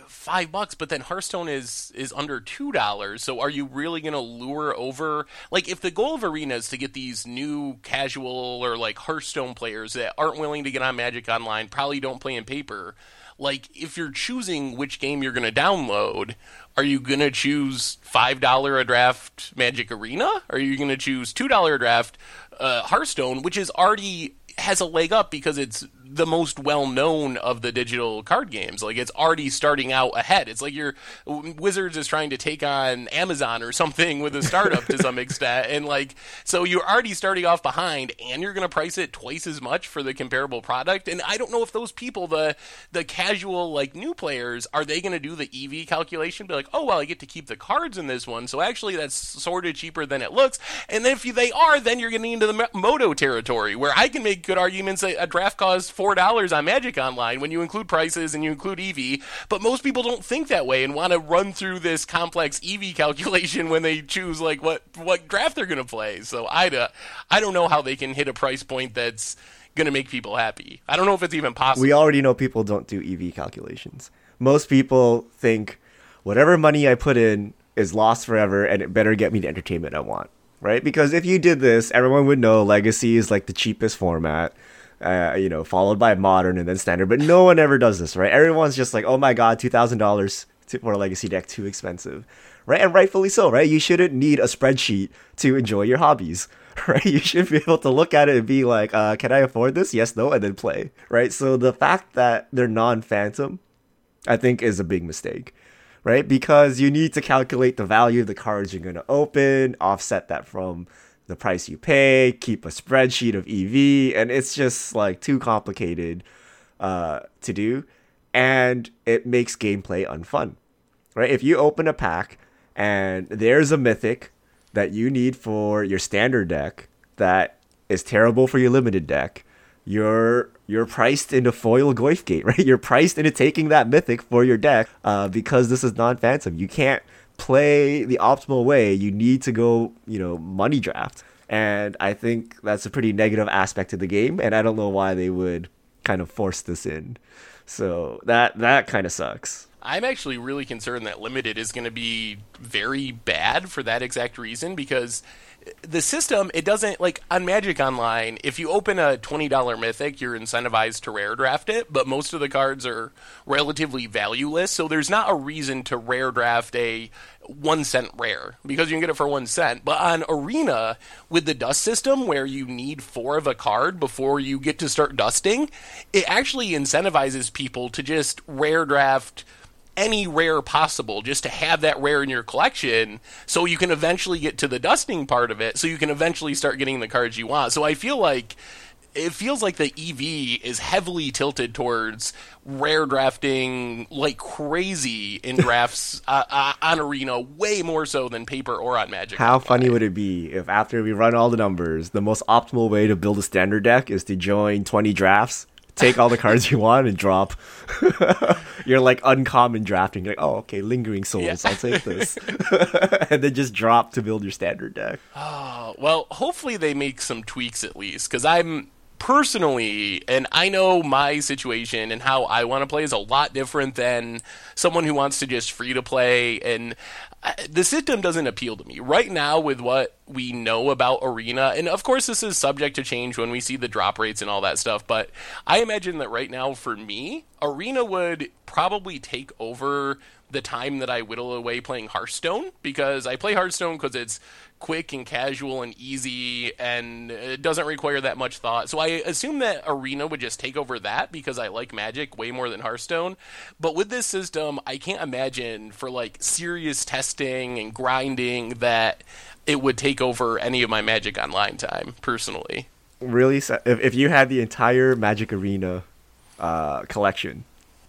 five bucks but then hearthstone is is under two dollars. So are you really going to lure over like if the goal of arena is to get these new casual or like hearthstone players that aren't willing to get on magic online probably don't play in paper like if you're choosing which game you're going to download are you going to choose five dollar a draft magic arena? Are you going to choose two dollar a draft uh, hearthstone which is already has a leg up because it's the most well known of the digital card games. Like it's already starting out ahead. It's like your Wizards is trying to take on Amazon or something with a startup to some extent, and like so you're already starting off behind, and you're going to price it twice as much for the comparable product. And I don't know if those people, the the casual like new players, are they going to do the EV calculation? Be like, oh well, I get to keep the cards in this one, so actually that's sort of cheaper than it looks. And if they are, then you're getting into the MODO territory where I can make good arguments that a draft costs four dollars on Magic Online when you include prices and you include EV. But most people don't think that way and want to run through this complex EV calculation when they choose like what what draft they're going to play. So I uh, I don't know how they can hit a price point that's going to make people happy. I don't know if it's even possible. We already know people don't do EV calculations. Most people think whatever money I put in is lost forever and it better get me the entertainment I want. Right? Because if you did this, everyone would know legacy is like the cheapest format uh, you know, followed by modern and then standard. But no one ever does this, right? Everyone's just like, oh my god, two thousand dollars for a legacy deck, too expensive, right? And rightfully so, right? You shouldn't need a spreadsheet to enjoy your hobbies, right? You should be able to look at it and be like, uh, can I afford this? Yes, no, and then play, right? So the fact that they're non-phantom, I think, is a big mistake right? Because you need to calculate the value of the cards you're going to open, offset that from the price you pay, keep a spreadsheet of EV, and it's just like too complicated uh, to do, and it makes gameplay unfun. Right? If you open a pack and there's a mythic that you need for your standard deck that is terrible for your limited deck, you're you're priced into foil Goyfgate, right? You're priced into taking that mythic for your deck uh, because this is non-phantom. You can't play the optimal way, you need to go, you know, money draft. And I think that's a pretty negative aspect of the game, and I don't know why they would kind of force this in. So that that kind of sucks. I'm actually really concerned that limited is going to be very bad for that exact reason because the system it doesn't like on Magic Online. If you open a twenty dollar mythic, you're incentivized to rare draft it, but most of the cards are relatively valueless, so there's not a reason to rare draft a one cent rare because you can get it for one cent. But on Arena with the dust system, where you need four of a card before you get to start dusting, it actually incentivizes people to just rare draft any rare possible just to have that rare in your collection so you can eventually get to the dusting part of it so you can eventually start getting the cards you want. So I feel like it feels like the EV is heavily tilted towards rare drafting like crazy in drafts uh, uh, on Arena, way more so than paper or on Magic. How funny would it be if after we run all the numbers, the most optimal way to build a standard deck is to join 20 drafts take all the cards you want and drop. You're like uncommon drafting. You're like, oh, okay, lingering souls. Yeah. I'll take this, and then just drop to build your standard deck. Oh well, hopefully they make some tweaks at least, because I'm personally, and I know my situation and how I want to play is a lot different than someone who wants to just free to play. And the system doesn't appeal to me right now with what we know about Arena. And of course, this is subject to change when we see the drop rates and all that stuff. But I imagine that right now, for me, Arena would probably take over the time that I whittle away playing Hearthstone because I play Hearthstone because it's quick and casual and easy and it doesn't require that much thought. So I assume that Arena would just take over that because I like Magic way more than Hearthstone. But with this system, I can't imagine for like serious testing and grinding that it would take over any of my Magic Online time personally. Really, if if you had the entire Magic Arena uh, collection,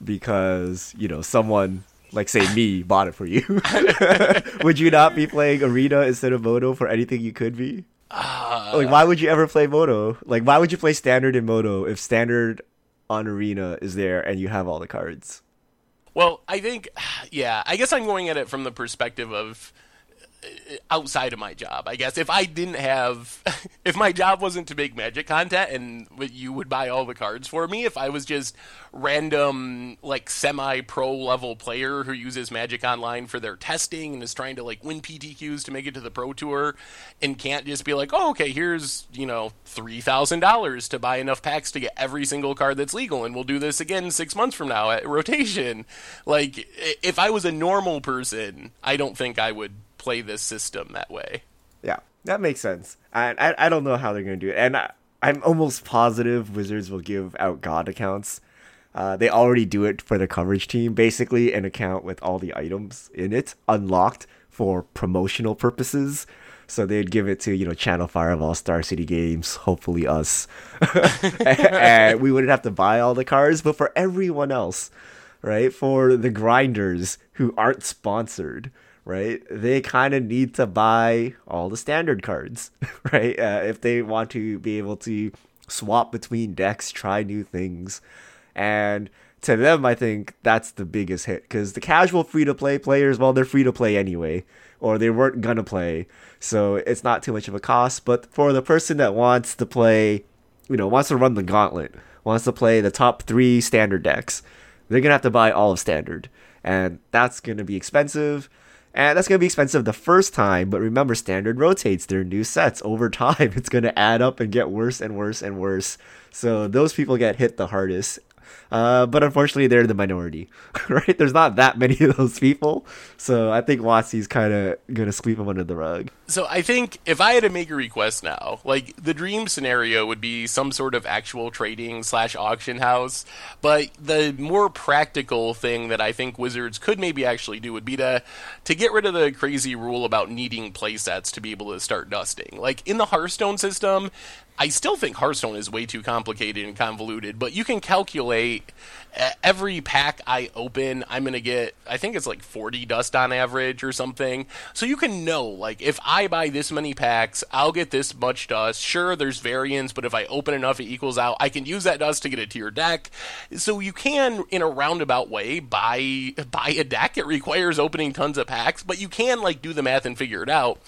because you know someone like say me bought it for you, would you not be playing Arena instead of MODO for anything you could be? Uh, like, why would you ever play MODO? Like, why would you play Standard in MODO if Standard on Arena is there and you have all the cards? Well, I think, yeah, I guess I'm going at it from the perspective of outside of my job. I guess if I didn't have, if my job wasn't to make magic content and you would buy all the cards for me, if I was just random like semi pro level player who uses Magic Online for their testing and is trying to like win PTQs to make it to the pro tour and can't just be like, oh, okay, here's, you know, $3,000 to buy enough packs to get every single card that's legal and we'll do this again six months from now at rotation. Like, if I was a normal person, I don't think I would play this system that way. Yeah, that makes sense. I I, I don't know how they're gonna do it, and I, I'm almost positive Wizards will give out God accounts. Uh, they already do it for the coverage team. Basically, an account with all the items in it unlocked for promotional purposes. So they'd give it to you know Channel Fireball, Star City Games, hopefully us, and we wouldn't have to buy all the cards. But for everyone else, right, for the grinders who aren't sponsored, right? They kind of need to buy all the standard cards, right? Uh, if they want to be able to swap between decks, try new things. And to them, I think that's the biggest hit because the casual free to play players, well, they're free to play anyway, or they weren't gonna play, so it's not too much of a cost. But for the person that wants to play, you know, wants to run the gauntlet, wants to play the top three standard decks, they're gonna have to buy all of standard, and that's gonna be expensive. And that's going to be expensive the first time, but remember, Standard rotates their new sets over time. It's going to add up and get worse and worse and worse. So those people get hit the hardest. Uh, but unfortunately, they're the minority, right? There's not that many of those people, so I think WotC's kind of gonna sweep them under the rug. So I think if I had to make a request now, like the dream scenario would be some sort of actual trading slash auction house, but the more practical thing that I think Wizards could maybe actually do would be to to get rid of the crazy rule about needing playsets to be able to start dusting. Like in the Hearthstone system, I still think Hearthstone is way too complicated and convoluted, but you can calculate every pack I open, I'm going to get, I think it's like 40 dust on average or something. So you can know, like, if I buy this many packs, I'll get this much dust. Sure, there's variance, but if I open enough, it equals out. I can use that dust to get it to your deck. So you can, in a roundabout way, buy, buy a deck. It requires opening tons of packs, but you can, like, do the math and figure it out.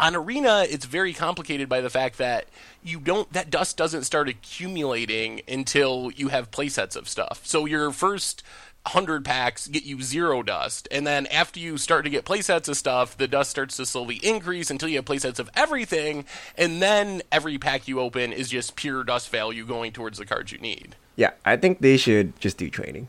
On Arena, it's very complicated by the fact that you don't that dust doesn't start accumulating until you have playsets of stuff. So your first 100 packs get you zero dust and then after you start to get playsets of stuff the dust starts to slowly increase until you have playsets of everything and then every pack you open is just pure dust value going towards the cards you need yeah i think they should just do trading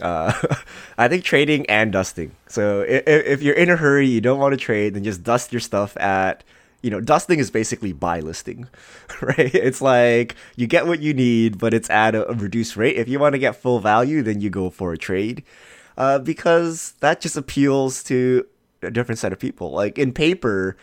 uh, I think trading and dusting. So if, if you're in a hurry, you don't want to trade, then just dust your stuff at you know, dusting is basically buy listing, right? It's like you get what you need, but it's at a, reduced rate. If you want to get full value, then you go for a trade, uh, because that just appeals to a different set of people. Like in paper,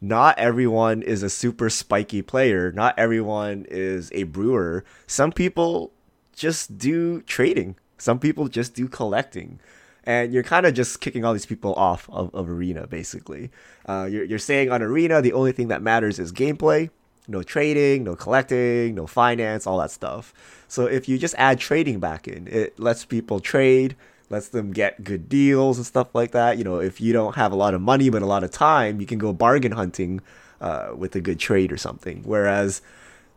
not everyone is a super spiky player. Not everyone is a brewer. Some people just do trading. Some people just do collecting and you're kind of just kicking all these people off of, of Arena, basically. Uh, you're, you're saying on Arena, the only thing that matters is gameplay, no trading, no collecting, no finance, all that stuff. So if you just add trading back in, it lets people trade, lets them get good deals and stuff like that. You know, if you don't have a lot of money but a lot of time, you can go bargain hunting uh, with a good trade or something. Whereas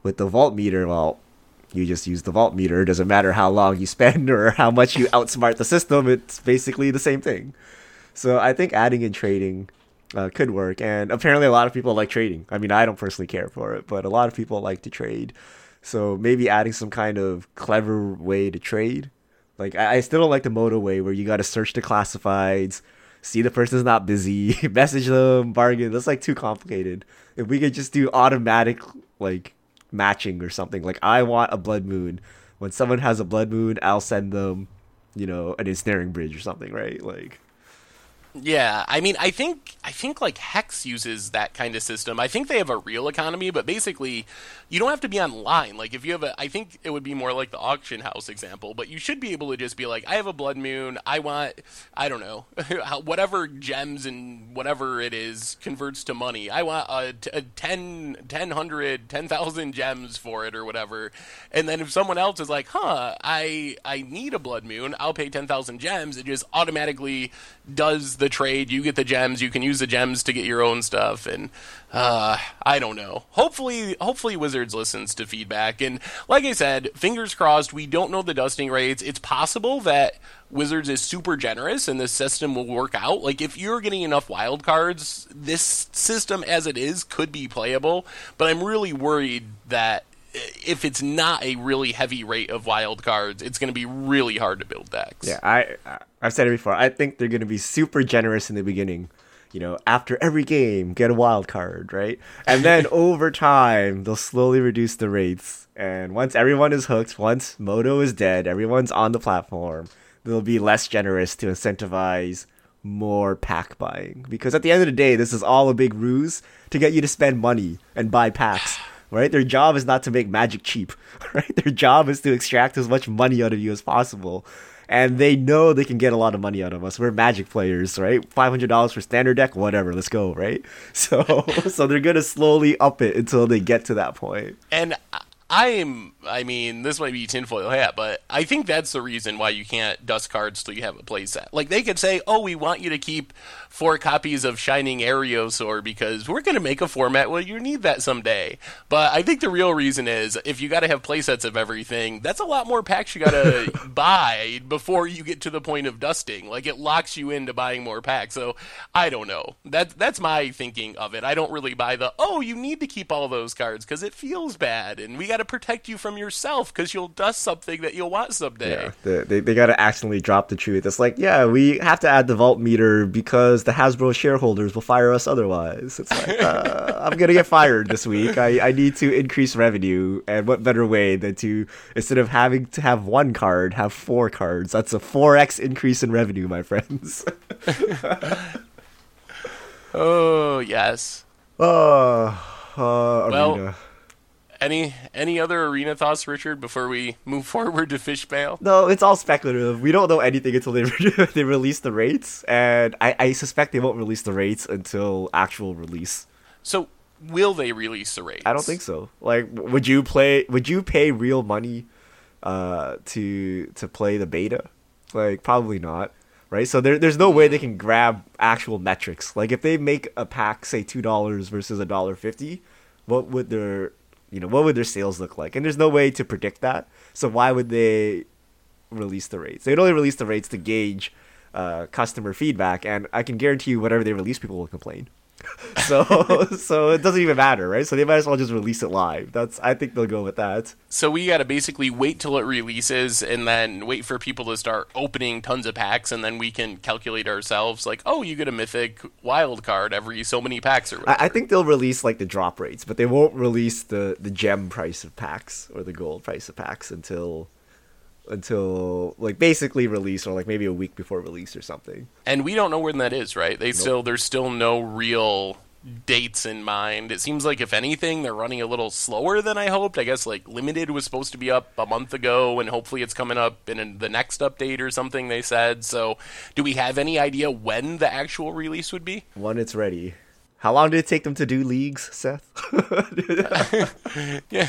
with the vault meter, well, you just use the vault meter. It doesn't matter how long you spend or how much you outsmart the system. It's basically the same thing. So I think adding in trading uh, could work. And apparently, a lot of people like trading. I mean, I don't personally care for it, but a lot of people like to trade. So maybe adding some kind of clever way to trade, Like I, I still don't like the MODO way where you got to search the classifieds, see the person's not busy, message them, bargain. That's like too complicated. If we could just do automatic like matching or something, like I want a blood moon. When someone has a blood moon, I'll send them, you know, an ensnaring bridge or something, right? Like Yeah, I mean, I think I think like Hex uses that kind of system. I think they have a real economy, but basically, you don't have to be online. Like if you have a, I think it would be more like the auction house example. But you should be able to just be like, I have a blood moon. I want, I don't know, whatever gems and whatever it is converts to money. I want a, a 10, 1000, 10,000 gems for it or whatever. And then if someone else is like, huh, I I need a blood moon, I'll pay ten thousand gems. It just automatically does the trade. You get the gems. You can use the gems to get your own stuff. And uh, I don't know. Hopefully, hopefully Wizards listens to feedback. And like I said, fingers crossed. We don't know the dusting rates. It's possible that Wizards is super generous and the system will work out. Like if you're getting enough wild cards, this system as it is could be playable. But I'm really worried that if it's not a really heavy rate of wild cards, it's going to be really hard to build decks. Yeah, I I've said it before. I think they're going to be super generous in the beginning. You know, after every game, get a wild card, right? And then over time, they'll slowly reduce the rates. And once everyone is hooked, once MODO is dead, everyone's on the platform, they'll be less generous to incentivize more pack buying. Because at the end of the day, this is all a big ruse to get you to spend money and buy packs right? Their job is not to make magic cheap, right? Their job is to extract as much money out of you as possible. And they know they can get a lot of money out of us. We're magic players, right? Five hundred dollars for standard deck, whatever. Let's go, right? So, so they're gonna slowly up it until they get to that point. And I'm, I mean, this might be tinfoil hat, but I think that's the reason why you can't dust cards till you have a playset. Like they could say, "Oh, we want you to keep four copies of Shining Aerosaur because we're going to make a format where you need that someday." But I think the real reason is if you got to have playsets of everything, that's a lot more packs you got to buy before you get to the point of dusting. Like it locks you into buying more packs. So I don't know. That that's my thinking of it. I don't really buy the, "Oh, you need to keep all those cards because it feels bad and we got to protect you from yourself because you'll dust something that you'll want someday." Yeah, they, they, they got to accidentally drop the truth. It's like, yeah, we have to add the vault meter because the Hasbro shareholders will fire us otherwise. It's like, uh, I'm going to get fired this week. I, I need to increase revenue. And what better way than to, instead of having to have one card, have four cards? That's a 4x increase in revenue, my friends. oh, yes. Oh, uh, Well, Arena. Any any other arena thoughts, Richard, before we move forward to Fishmail? No, it's all speculative. We don't know anything until they they release the rates, and I, I suspect they won't release the rates until actual release. So will they release the rates? I don't think so. Like, would you play? Would you pay real money uh, to to play the beta? Like, probably not. Right. So there, there's no way they can grab actual metrics. Like, if they make a pack, say two dollars versus a dollar fifty, what would their you know what would their sales look like? And there's no way to predict that. So why would they release the rates? They'd only release the rates to gauge uh, customer feedback, and I can guarantee you, whatever they release, people will complain. so so it doesn't even matter, right? So they might as well just release it live. That's I think they'll go with that. So we got to basically wait till it releases and then wait for people to start opening tons of packs, and then we can calculate ourselves like, oh, you get a mythic wild card every so many packs or whatever. I, I think they'll release like the drop rates, but they won't release the the gem price of packs or the gold price of packs until until like basically release or like maybe a week before release or something. and we don't know when that is, right? They still there's still no real dates in mind. It seems like if anything, they're running a little slower than I hoped. I guess like limited was supposed to be up a month ago, and hopefully it's coming up in the next update or something. They said. So, do we have any idea when the actual release would be? When it's ready. How long did it take them to do leagues, Seth? Yeah.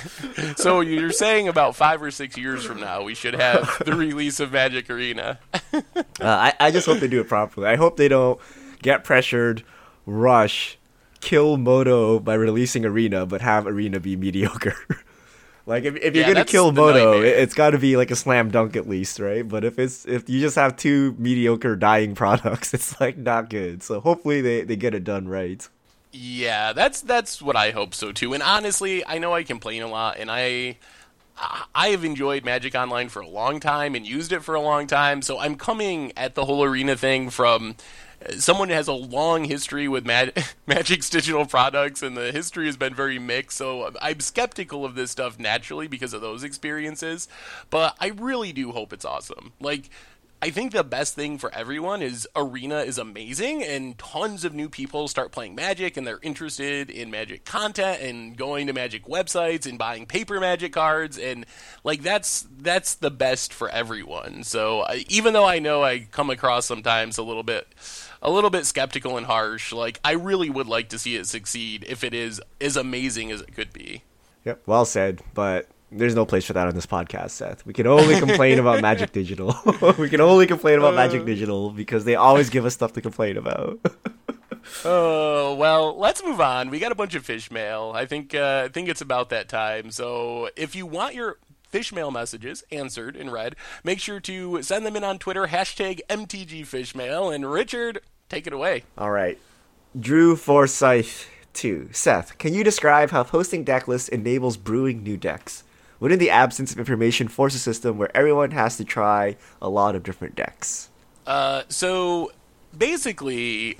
So you're saying about five or six years from now, we should have the release of Magic Arena. Uh, I, I just hope they do it properly. I hope they don't get pressured, rush, kill MODO by releasing Arena, but have Arena be mediocre. like if, if you're Yeah, gonna kill MODO, nightmare. it, it's got to be like a slam dunk at least, right? But if it's if you just have two mediocre dying products, it's like not good. So hopefully they, they get it done right. Yeah, that's that's what I hope so too. And honestly, I know I complain a lot, and I I have enjoyed Magic Online for a long time and used it for a long time, so I'm coming at the whole arena thing from uh, someone who has a long history with Mag- Magic's digital products, and the history has been very mixed. So I'm skeptical of this stuff naturally because of those experiences. But I really do hope it's awesome. Like I think the best thing for everyone is Arena is amazing and tons of new people start playing Magic and they're interested in Magic content and going to Magic websites and buying paper Magic cards and like that's that's the best for everyone. So uh, even though I know I come across sometimes a little bit a little bit skeptical and harsh, like I really would like to see it succeed if it is as amazing as it could be. Yep, well said, but there's no place for that on this podcast, Seth. We can only complain about Magic Digital. we can only complain about Magic uh. Digital because they always give us stuff to complain about. oh well, let's move on. We got a bunch of fish mail. I think uh, I think it's about that time. So if you want your fish mail messages answered and read, make sure to send them in on Twitter hashtag MTG Fishmail. And Richard, take it away. All right, Drew Forsyth. 2. Seth, can you describe how posting deck lists enables brewing new decks? Would in the absence of information force a system where everyone has to try a lot of different decks? Uh, so basically,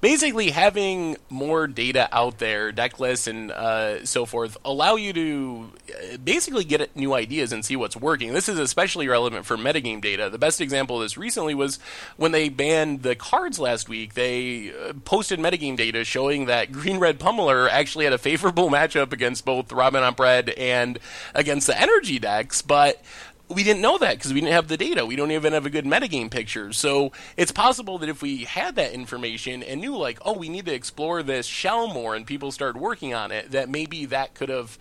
basically having more data out there, deck lists and uh, so forth, allow you to uh, basically get new ideas and see what's working. This is especially relevant for metagame data. The best example of this recently was when they banned the cards last week. They uh, posted metagame data showing that Green Red Pummeler actually had a favorable matchup against both Ramunap Red and against the energy decks, but we didn't know that because we didn't have the data. We don't even have a good metagame picture. So it's possible that if we had that information and knew, like, oh, we need to explore this shell more, and people started working on it, that maybe that could have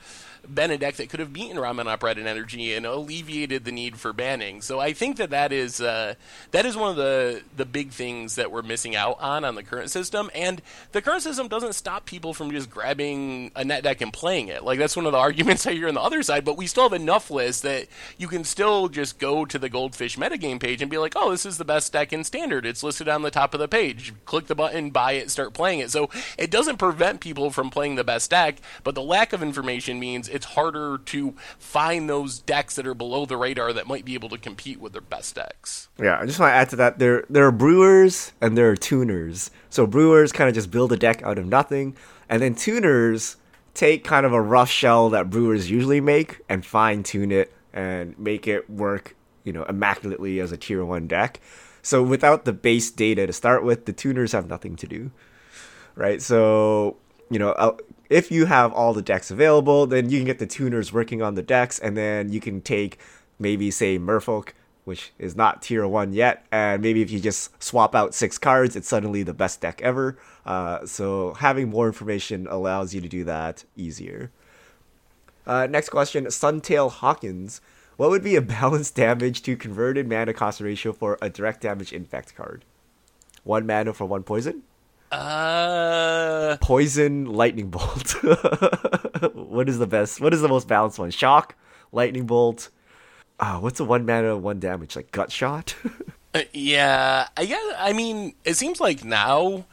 deck that could have beaten Ramunap Red and Energy and alleviated the need for banning. So I think that that is uh, that is one of the the big things that we're missing out on on the current system. And the current system doesn't stop people from just grabbing a net deck and playing it. Like that's one of the arguments I hear on the other side. But we still have enough lists that you can still just go to the Goldfish metagame page and be like, oh, this is the best deck in Standard. It's listed on the top of the page. Click the button, buy it, start playing it. So it doesn't prevent people from playing the best deck, but the lack of information means it's harder to find those decks that are below the radar that might be able to compete with their best decks. Yeah, I just want to add to that there there are brewers and there are tuners. So brewers kind of just build a deck out of nothing, and then tuners take kind of a rough shell that brewers usually make and fine tune it and make it work, you know, immaculately as a tier 1 deck. So without the base data to start with, the tuners have nothing to do. Right? So, you know, uh, if you have all the decks available, then you can get the tuners working on the decks, and then you can take maybe say Merfolk, which is not tier one yet, and maybe if you just swap out six cards, it's suddenly the best deck ever. Uh, so having more information allows you to do that easier. Uh, next question, Suntail Hawkins. What would be a balanced damage to converted mana cost ratio for a direct damage infect card? One mana for one poison? Uh, poison, lightning bolt. what is the best? What is the most balanced one? Shock, lightning bolt. Uh, what's a one mana, one damage? Like gut shot. uh, yeah, I guess. I mean, it seems like now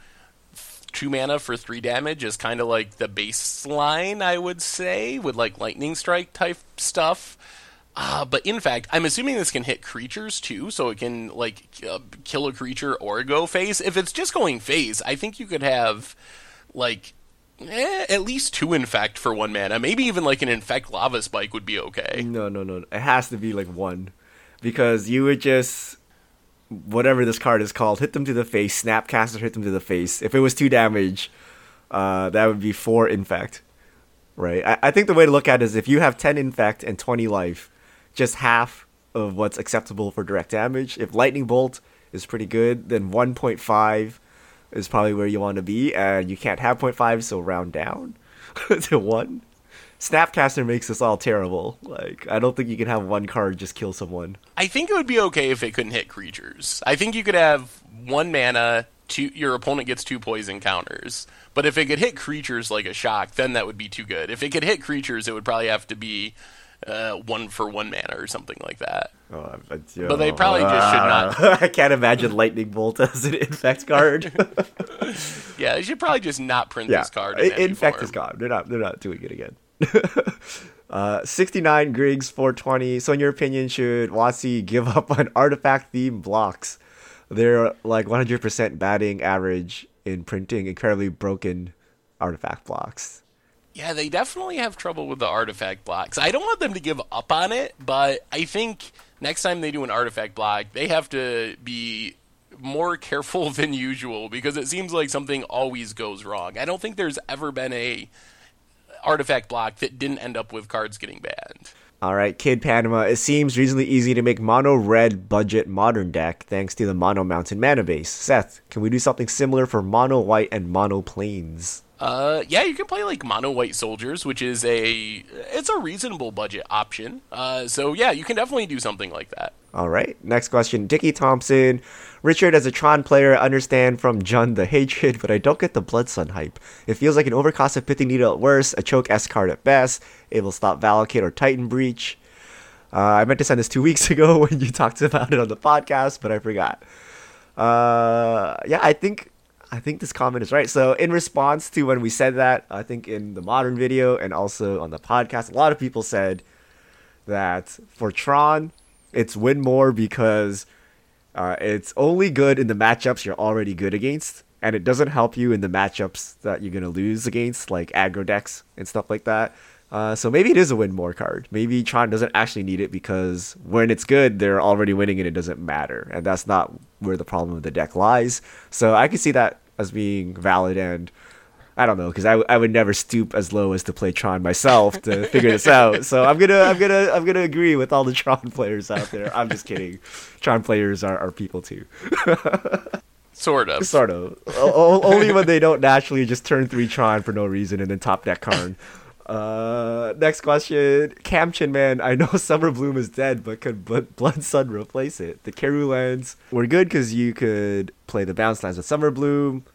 two mana for three damage is kind of like the baseline. I would say with like lightning strike type stuff. Uh, but in fact, I'm assuming this can hit creatures too, so it can like uh, kill a creature or go face. If it's just going face, I think you could have like eh, at least two infect for one mana. Maybe even like an infect lava spike would be okay. No, no, no. It has to be like one, because you would just whatever this card is called, hit them to the face. Snapcaster hit them to the face. If it was two damage, uh, that would be four infect. Right. I, I think the way to look at it is if you have ten infect and twenty life just half of what's acceptable for direct damage. If lightning bolt is pretty good, then 1.5 is probably where you want to be, and you can't have 0.5, so round down to one. Snapcaster makes this all terrible. Like, I don't think you can have one card just kill someone. I think it would be okay if it couldn't hit creatures. I think you could have one mana, two, your opponent gets two poison counters. But if it could hit creatures like a shock, then that would be too good. If it could hit creatures, it would probably have to be uh, one for one mana or something like that. Oh, but, but they probably uh, just should not. I can't imagine Lightning Bolt as an infect card. yeah, they should probably just not print yeah, this card. In infect is gone. They're not. They're not doing it again. Uh, 69 Griggs 420. So, in your opinion, should WotC give up on artifact themed blocks? They're like 100% batting average in printing incredibly broken artifact blocks. Yeah, they definitely have trouble with the artifact blocks. I don't want them to give up on it, but I think next time they do an artifact block, they have to be more careful than usual because it seems like something always goes wrong. I don't think there's ever been a artifact block that didn't end up with cards getting banned. All right, Kid Panama. It seems reasonably easy to make mono red budget modern deck thanks to the mono mountain mana base. Seth, can we do something similar for mono white and mono plains? Uh, yeah, you can play like mono white soldiers, which is a it's a reasonable budget option. Uh, so yeah, you can definitely do something like that. All right. Next question. Dickie Thompson. Richard, as a Tron player, I understand from John the hatred, but I don't get the Blood Sun hype. It feels like an overcost Pithing Needle at worst, a choke S card at best. It will stop Valakut or Titan Breach. Uh, I meant to send this two weeks ago when you talked about it on the podcast, but I forgot. Uh, yeah, I think I think this comment is right. So in response to when we said that, I think in the modern video and also on the podcast, a lot of people said that for Tron, it's win more because uh, it's only good in the matchups you're already good against, and it doesn't help you in the matchups that you're gonna lose against, like aggro decks and stuff like that. Uh, so maybe it is a win more card. Maybe Tron doesn't actually need it because when it's good, they're already winning and it doesn't matter, and that's not where the problem of the deck lies. So I can see that as being valid and I don't know because I, w- I would never stoop as low as to play Tron myself to figure this out. So I'm gonna I'm gonna I'm gonna agree with all the Tron players out there. I'm just kidding. Tron players are, are people too. Sort of. Sort of. O- only when they don't naturally just turn three Tron for no reason and then top deck Karn. Uh, next question. Camchin man, I know Summer Bloom is dead, but could B- Blood Sun replace it? The Karoo lands were good because you could play the bounce lands with Summer Bloom,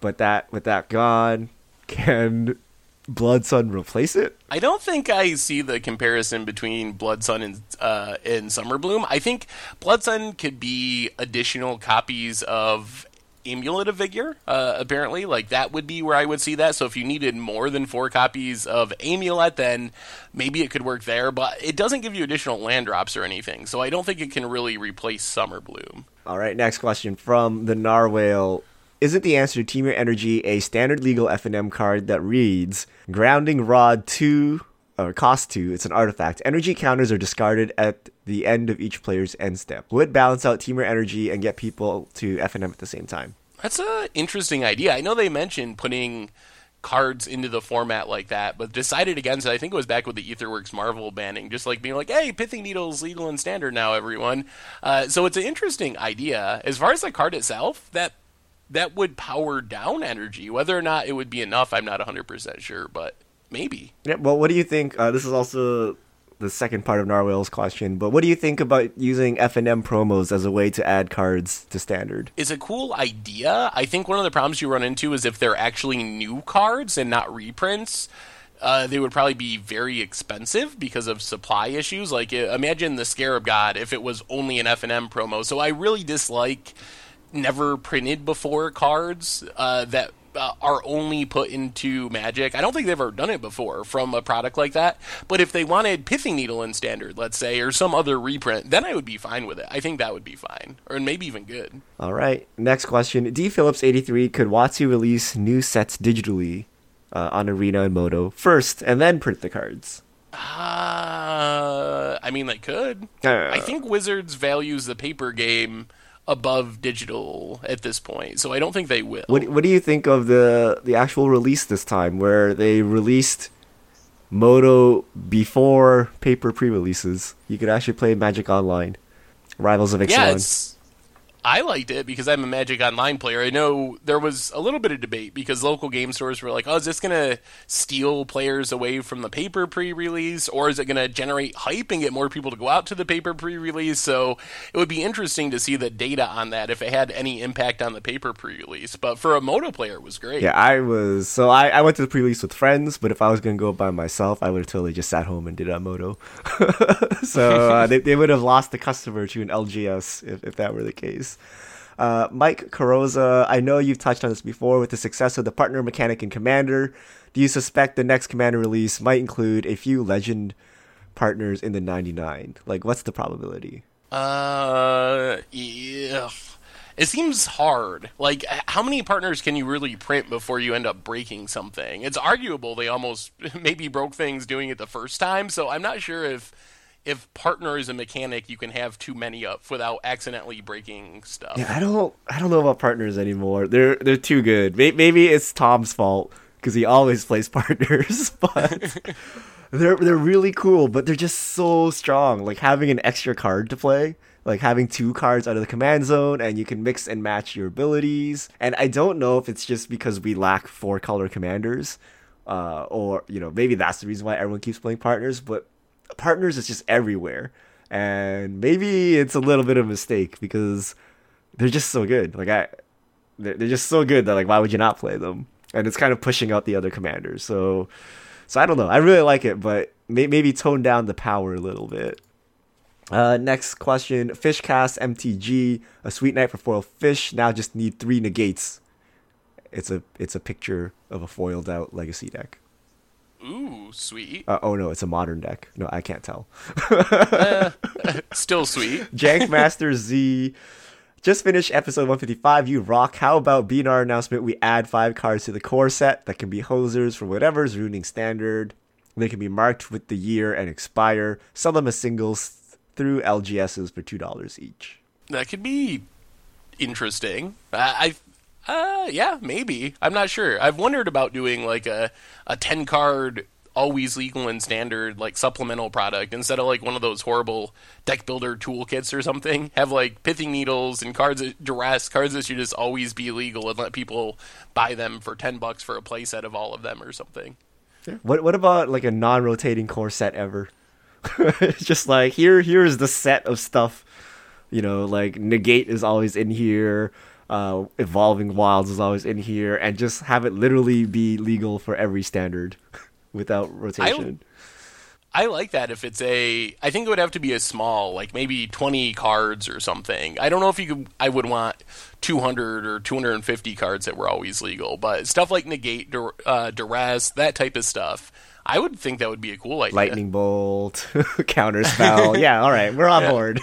but that with that gone, can Blood Sun replace it? I don't think I see the comparison between Blood Sun and uh, and Summer Bloom. I think Blood Sun could be additional copies of Amulet of Vigor, uh, apparently. Like, that would be where I would see that. So, if you needed more than four copies of Amulet, then maybe it could work there. But it doesn't give you additional land drops or anything. So, I don't think it can really replace Summer Bloom. All right, next question from the Narwhale. Isn't the answer to Temur Energy a standard legal FNM card that reads Grounding Rod 2 or cost 2? It's an artifact. Energy counters are discarded at the end of each player's end step. Would balance out Temur Energy and get people to FNM at the same time. That's an interesting idea. I know they mentioned putting cards into the format like that, but decided against it. I think it was back with the Aetherworks Marvel banning, just like being like, "Hey, Pithing Needle's legal and standard now, everyone." Uh, so it's an interesting idea. As far as the card itself, that that would power down energy. Whether or not it would be enough, I'm not 100% sure, but maybe. Yeah, well, what do you think? Uh, this is also the second part of Narwhale's question, but what do you think about using F and M promos as a way to add cards to standard? It's a cool idea. I think one of the problems you run into is if they're actually new cards and not reprints. Uh, they would probably be very expensive because of supply issues. Like, imagine the Scarab God if it was only an F and M promo. So I really dislike never printed before cards uh, that uh, are only put into Magic. I don't think they've ever done it before from a product like that. But if they wanted Pithing Needle in Standard, let's say, or some other reprint, then I would be fine with it. I think that would be fine, or maybe even good. All right. Next question. D Phillips eighty three. Could WotC release new sets digitally uh, on Arena and MODO first, and then print the cards? Uh, I mean, they could. Uh, I think Wizards values the paper game above digital at this point, so I don't think they will. What What do you think of the the actual release this time, where they released MODO before paper pre-releases? You could actually play Magic Online, Rivals of yeah, Ixalan. it's, I liked it because I'm a Magic Online player. I know there was a little bit of debate because local game stores were like, "Oh, is this going to steal players away from the paper pre-release, or is it going to generate hype and get more people to go out to the paper pre-release?" So it would be interesting to see the data on that if it had any impact on the paper pre-release. But for a MODO player, it was great. Yeah, I was so I, I went to the pre-release with friends, but if I was gonna go by myself, I would have totally just sat home and did a MODO. so uh, they they would have lost the customer to an LGS if, if that were the case. Uh, Mike Carosa, I know you've touched on this before with the success of the partner mechanic in Commander. Do you suspect the next Commander release might include a few legend partners in the 99? Like, what's the probability? Uh, yeah. It seems hard. Like, how many partners can you really print before you end up breaking something? It's arguable they almost maybe broke things doing it the first time, so I'm not sure if if partner is a mechanic you can have too many of without accidentally breaking stuff. Yeah, I don't I don't know about partners anymore. They're they're too good. Maybe it's Tom's fault because he always plays partners, but they're they're really cool, but they're just so strong. Like having an extra card to play, like having two cards out of the command zone, and you can mix and match your abilities. And I don't know if it's just because we lack four color commanders, uh, or you know maybe that's the reason why everyone keeps playing partners. But partners is just everywhere, and maybe it's a little bit of a mistake because they're just so good. Like I, they're, they're just so good that like why would you not play them? And it's kind of pushing out the other commanders. So so I don't know. I really like it, but may- maybe tone down the power a little bit. Uh, next question: Fishcast MTG, a sweet night for foil fish. Now just need three negates. It's a it's a picture of a foiled out legacy deck. Ooh, sweet. Uh, oh no, it's a modern deck. No, I can't tell. uh, still sweet. Jank Master Z. Just finished episode 155. You rock. How about being our announcement? We add five cards to the core set that can be hosers for whatever's ruining standard. They can be marked with the year and expire. Sell them as singles through LGSs for two dollars each. That could be interesting. I, I, uh, yeah, maybe. I'm not sure. I've wondered about doing like a a ten card always legal and standard like supplemental product instead of like one of those horrible deck builder toolkits or something. Have like pithing needles and cards duress cards that should just always be legal and let people buy them for ten bucks for a playset of all of them or something. What what about like a non-rotating core set ever? just like here here's the set of stuff. You know, like negate is always in here. Uh, evolving wilds is always in here, and just have it literally be legal for every standard. without rotation. I, I, like that if it's a I think it would have to be a small, like maybe 20 cards or something. I don't know if you could I would want 200 or 250 cards that were always legal, but stuff like negate dur, uh, duress, that type of stuff. I would think that would be a cool idea. Lightning bolt, counter spell. yeah, all right, we're on board.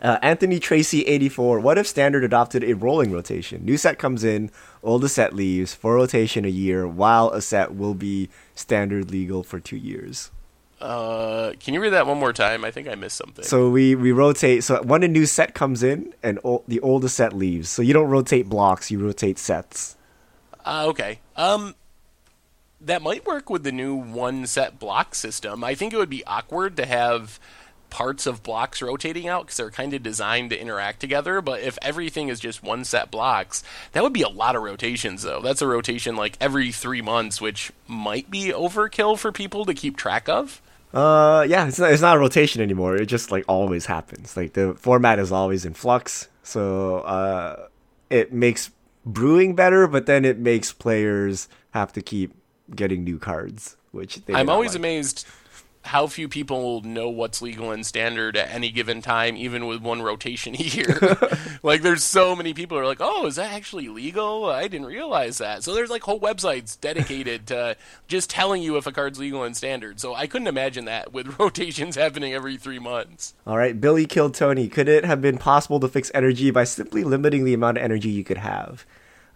Uh, Anthony Tracy 84. What if Standard adopted a rolling rotation? New set comes in, old set leaves, for rotation a year, while a set will be standard legal for two years. Uh, can you read that one more time? I think I missed something. So we, we rotate. So when a new set comes in, and o- the oldest set leaves. So you don't rotate blocks, you rotate sets. Uh, okay. Um, that might work with the new one set block system. I think it would be awkward to have parts of blocks rotating out because they're kind of designed to interact together. But if everything is just one set blocks, that would be a lot of rotations, though. That's a rotation like every three months, which might be overkill for people to keep track of. Uh, yeah, it's not, it's not a rotation anymore. It just like always happens. Like the format is always in flux, so uh, it makes brewing better, but then it makes players have to keep getting new cards, which I'm always like. amazed how few people know what's legal and standard at any given time, even with one rotation a year. like, there's so many people who are like, "Oh, is that actually legal? I didn't realize that." So there's like whole websites dedicated to just telling you if a card's legal and standard. So I couldn't imagine that with rotations happening every three months. All right, Billy killed Tony. Could it have been possible to fix energy by simply limiting the amount of energy you could have?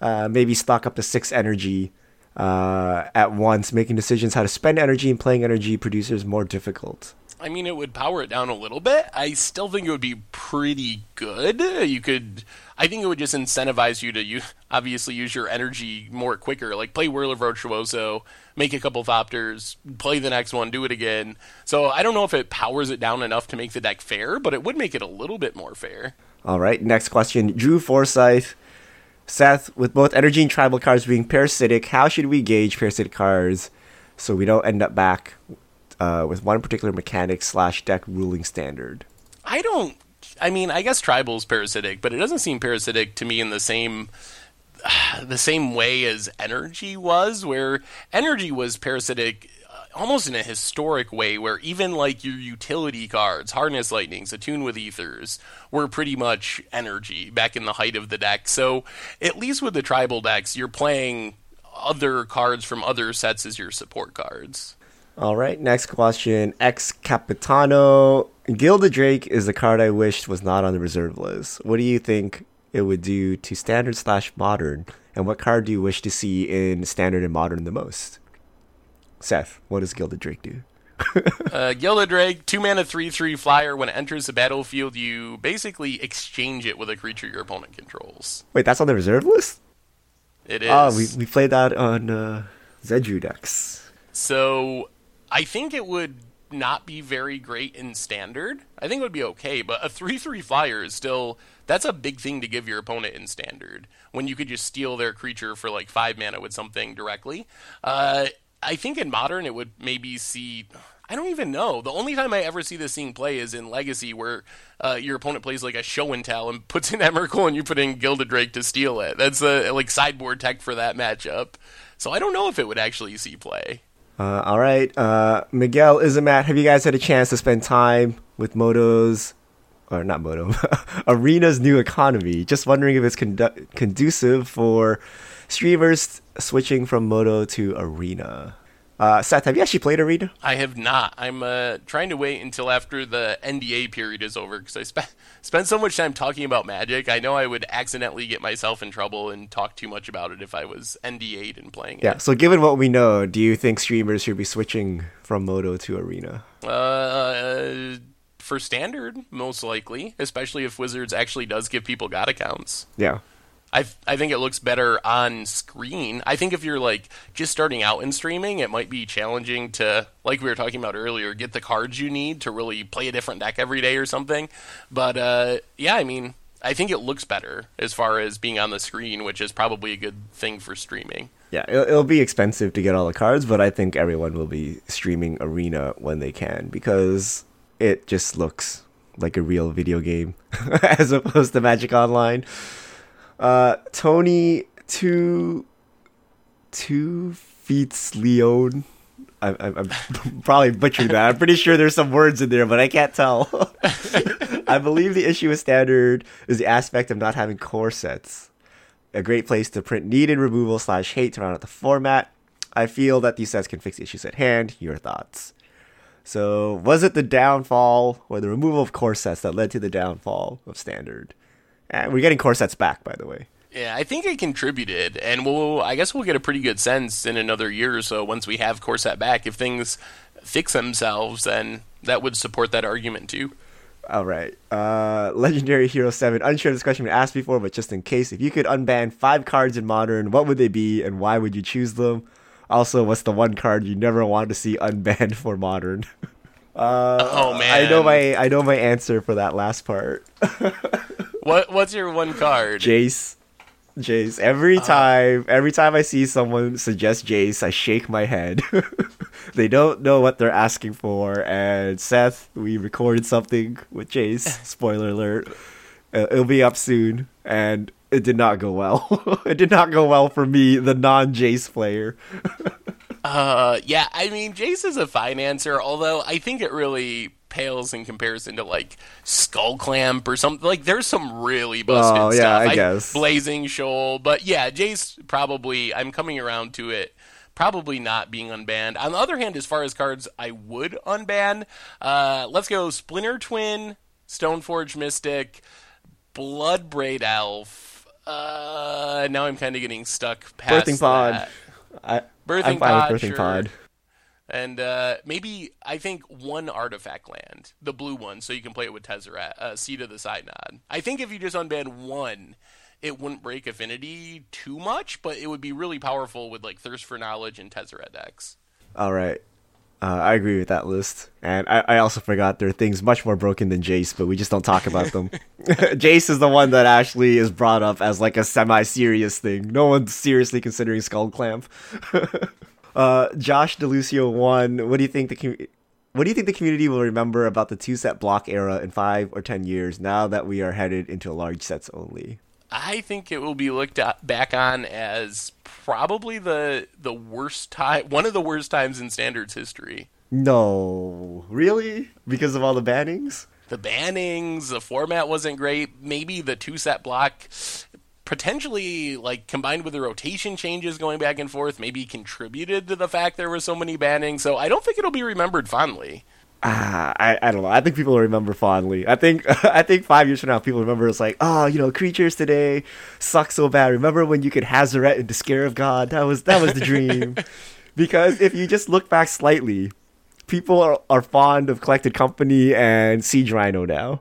Uh, maybe stock up to six energy uh, at once, making decisions how to spend energy and playing energy producers more difficult. I mean, it would power it down a little bit. I still think it would be pretty good. You could, I think it would just incentivize you to use, obviously use your energy more quicker. Like play Whirler Virtuoso, make a couple Thopters, play the next one, do it again. So I don't know if it powers it down enough to make the deck fair, but it would make it a little bit more fair. All right, next question. Drew Forsyth Seth, with both energy and tribal cards being parasitic, how should we gauge parasitic cards so we don't end up back uh, with one particular mechanic slash deck ruling standard? I don't. I mean, I guess tribal's parasitic, but it doesn't seem parasitic to me in the same the same way as energy was, where energy was parasitic almost in a historic way where even like your utility cards, Harness Lightnings, Attune with Aethers, were pretty much energy back in the height of the deck. So at least with the tribal decks, you're playing other cards from other sets as your support cards. All right, next question. Ex Capitano. Gilded Drake is the card I wished was not on the reserve list. What do you think it would do to standard slash modern? And what card do you wish to see in standard and modern the most? Seth, what does Gilded Drake do? uh, Gilded Drake, two mana, three three flyer. When it enters the battlefield, you basically exchange it with a creature your opponent controls. Wait, that's on the reserve list. It is. Oh, we we played that on uh, Zedruu decks. So I think it would not be very great in standard. I think it would be okay, but a 3 3 flyer is still. That's a big thing to give your opponent in standard when you could just steal their creature for like 5 mana with something directly. Uh, I think in modern it would maybe see. I don't even know. The only time I ever see this thing play is in Legacy, where uh, your opponent plays like a show and tell and puts in Emrakul and you put in Gilded Drake to steal it. That's the like sideboard tech for that matchup. So I don't know if it would actually see play. Uh, all right, uh, Miguel Izamat, have you guys had a chance to spend time with MODO's, or not Moto, Arena's new economy? Just wondering if it's condu- conducive for streamers switching from MODO to Arena. Uh, Seth, have you actually played Arena? I have not. I'm uh, trying to wait until after the NDA period is over because I spent spent so much time talking about Magic. I know I would accidentally get myself in trouble and talk too much about it if I was NDA'd and playing yeah, it. so given what we know, do you think streamers should be switching from MODO to Arena? Uh, for standard, most likely, especially if Wizards actually does give people God accounts. Yeah. I I think it looks better on screen. I think if you're like just starting out in streaming, it might be challenging to like we were talking about earlier, get the cards you need to really play a different deck every day or something. But uh, yeah, I mean, I think it looks better as far as being on the screen, which is probably a good thing for streaming. Yeah, it'll, it'll be expensive to get all the cards, but I think everyone will be streaming Arena when they can because it just looks like a real video game as opposed to Magic Online. Uh, Tony two two feet Leon. I, I, I'm probably butchering that. I'm pretty sure there's some words in there, but I can't tell. I believe the issue with standard is the aspect of not having core sets. A great place to print needed removal slash hate to round out the format. I feel that these sets can fix issues at hand. Your thoughts? So, was it the downfall or the removal of core sets that led to the downfall of standard? And we're getting core sets back, by the way. Yeah, I think it contributed, and we'll. I guess we'll get a pretty good sense in another year or so once we have core set back. If things fix themselves, then that would support that argument too. All right. Uh, Legendary Hero 7. Unsure this question been asked before, but just in case, if you could unban five cards in Modern, what would they be and why would you choose them? Also, what's the one card you never want to see unbanned for Modern? Uh, oh man, I know my I know my answer for that last part. what What's your one card? Jace. Jace. Every time, every time I see someone suggest Jace, I shake my head. they don't know what they're asking for. And Seth, we recorded something with Jace. Spoiler alert. Uh, It'll be up soon, and it did not go well. it did not go well for me, the non-Jace player. Uh, yeah, I mean, Jace is a fine answer, although I think it really pales in comparison to like Skullclamp or something. Like, there's some really busted Oh, yeah, stuff. I guess. Blazing Shoal, but yeah, Jace probably. I'm coming around to it. Probably not being unbanned. On the other hand, as far as cards I would unban, uh, let's go Splinter Twin, Stoneforge Mystic, Bloodbraid Elf. Uh, now I'm kind of getting stuck past Birthing Pod. that. I, Birthing I'm fine Pod, with Birthing sure. Pod. And uh, maybe I think one artifact land, the blue one, so you can play it with Tezzeret, uh, Seat of the Synod. I think if you just unban one, it wouldn't break Affinity too much, but it would be really powerful with like Thirst for Knowledge and Tezzeret decks. All right. Uh, I agree with that list. And I, I also forgot there are things much more broken than Jace, but we just don't talk about them. Jace is the one that actually is brought up as like a semi serious thing. No one's seriously considering Skullclamp. uh, Josh DeLucio one. What do you think the com- what do you think the community will remember about the two set block era in five or ten years now that we are headed into large sets only? I think it will be looked at, back on as probably the the worst time, one of the worst times in standards history. No, really? Because of all the bannings? The bannings, the format wasn't great. Maybe the two set block potentially like combined with the rotation changes going back and forth maybe contributed to the fact there were so many bannings so i don't think it'll be remembered fondly Ah, I, I don't know. I think people remember fondly. I think I think five years from now, people remember it's like, oh, you know, creatures today suck so bad. Remember when you could Hazoret into Scarab God? That was that was the dream. because if you just look back slightly, people are, are fond of Collected Company and Siege Rhino now.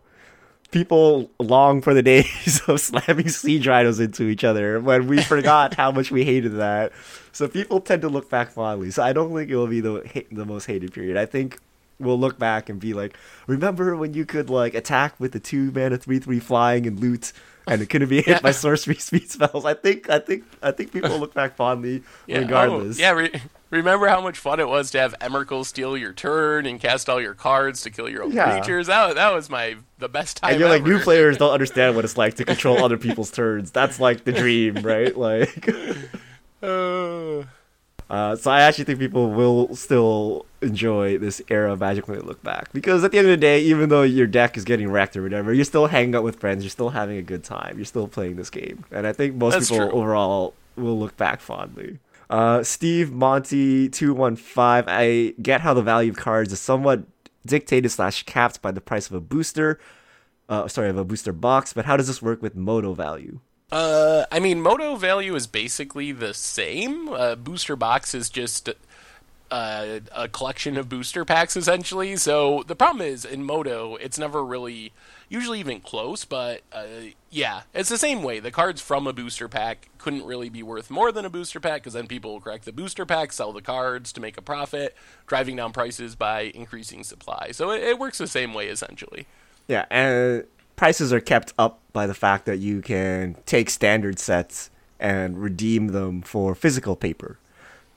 People long for the days of slamming Siege Rhinos into each other when we forgot how much we hated that. So people tend to look back fondly. So I don't think it will be the the most hated period. I think we'll look back and be like, remember when you could like attack with the two mana three three flying and loot, and it couldn't be hit Yeah. by sorcery speed spells. I think I think I think people look back fondly yeah, oh, regardless. yeah re- remember how much fun it was to have Emrakul steal your turn and cast all your cards to kill your own Yeah. creatures that, that was my the best time And you're like new players don't understand what it's like to control other people's turns. That's like the dream, right? Like, Uh, uh, so I actually think people will still enjoy this era of Magic when they look back because at the end of the day, even though your deck is getting wrecked or whatever, you're still hanging out with friends. You're still having a good time. You're still playing this game, and I think most That's people true. overall will look back fondly. Uh, Steve Monty two one five. I get how the value of cards is somewhat dictated slash capped by the price of a booster. Uh, sorry, of a booster box. But how does this work with MODO value? Uh, I mean, MODO value is basically the same. Uh, booster box is just uh, a collection of booster packs, essentially. So the problem is in MODO, it's never really, usually even close. But uh, yeah, it's the same way. The cards from a booster pack couldn't really be worth more than a booster pack because then people will crack the booster pack, sell the cards to make a profit, driving down prices by increasing supply. So it, it works the same way essentially. Yeah, and prices are kept up by the fact that you can take standard sets and redeem them for physical paper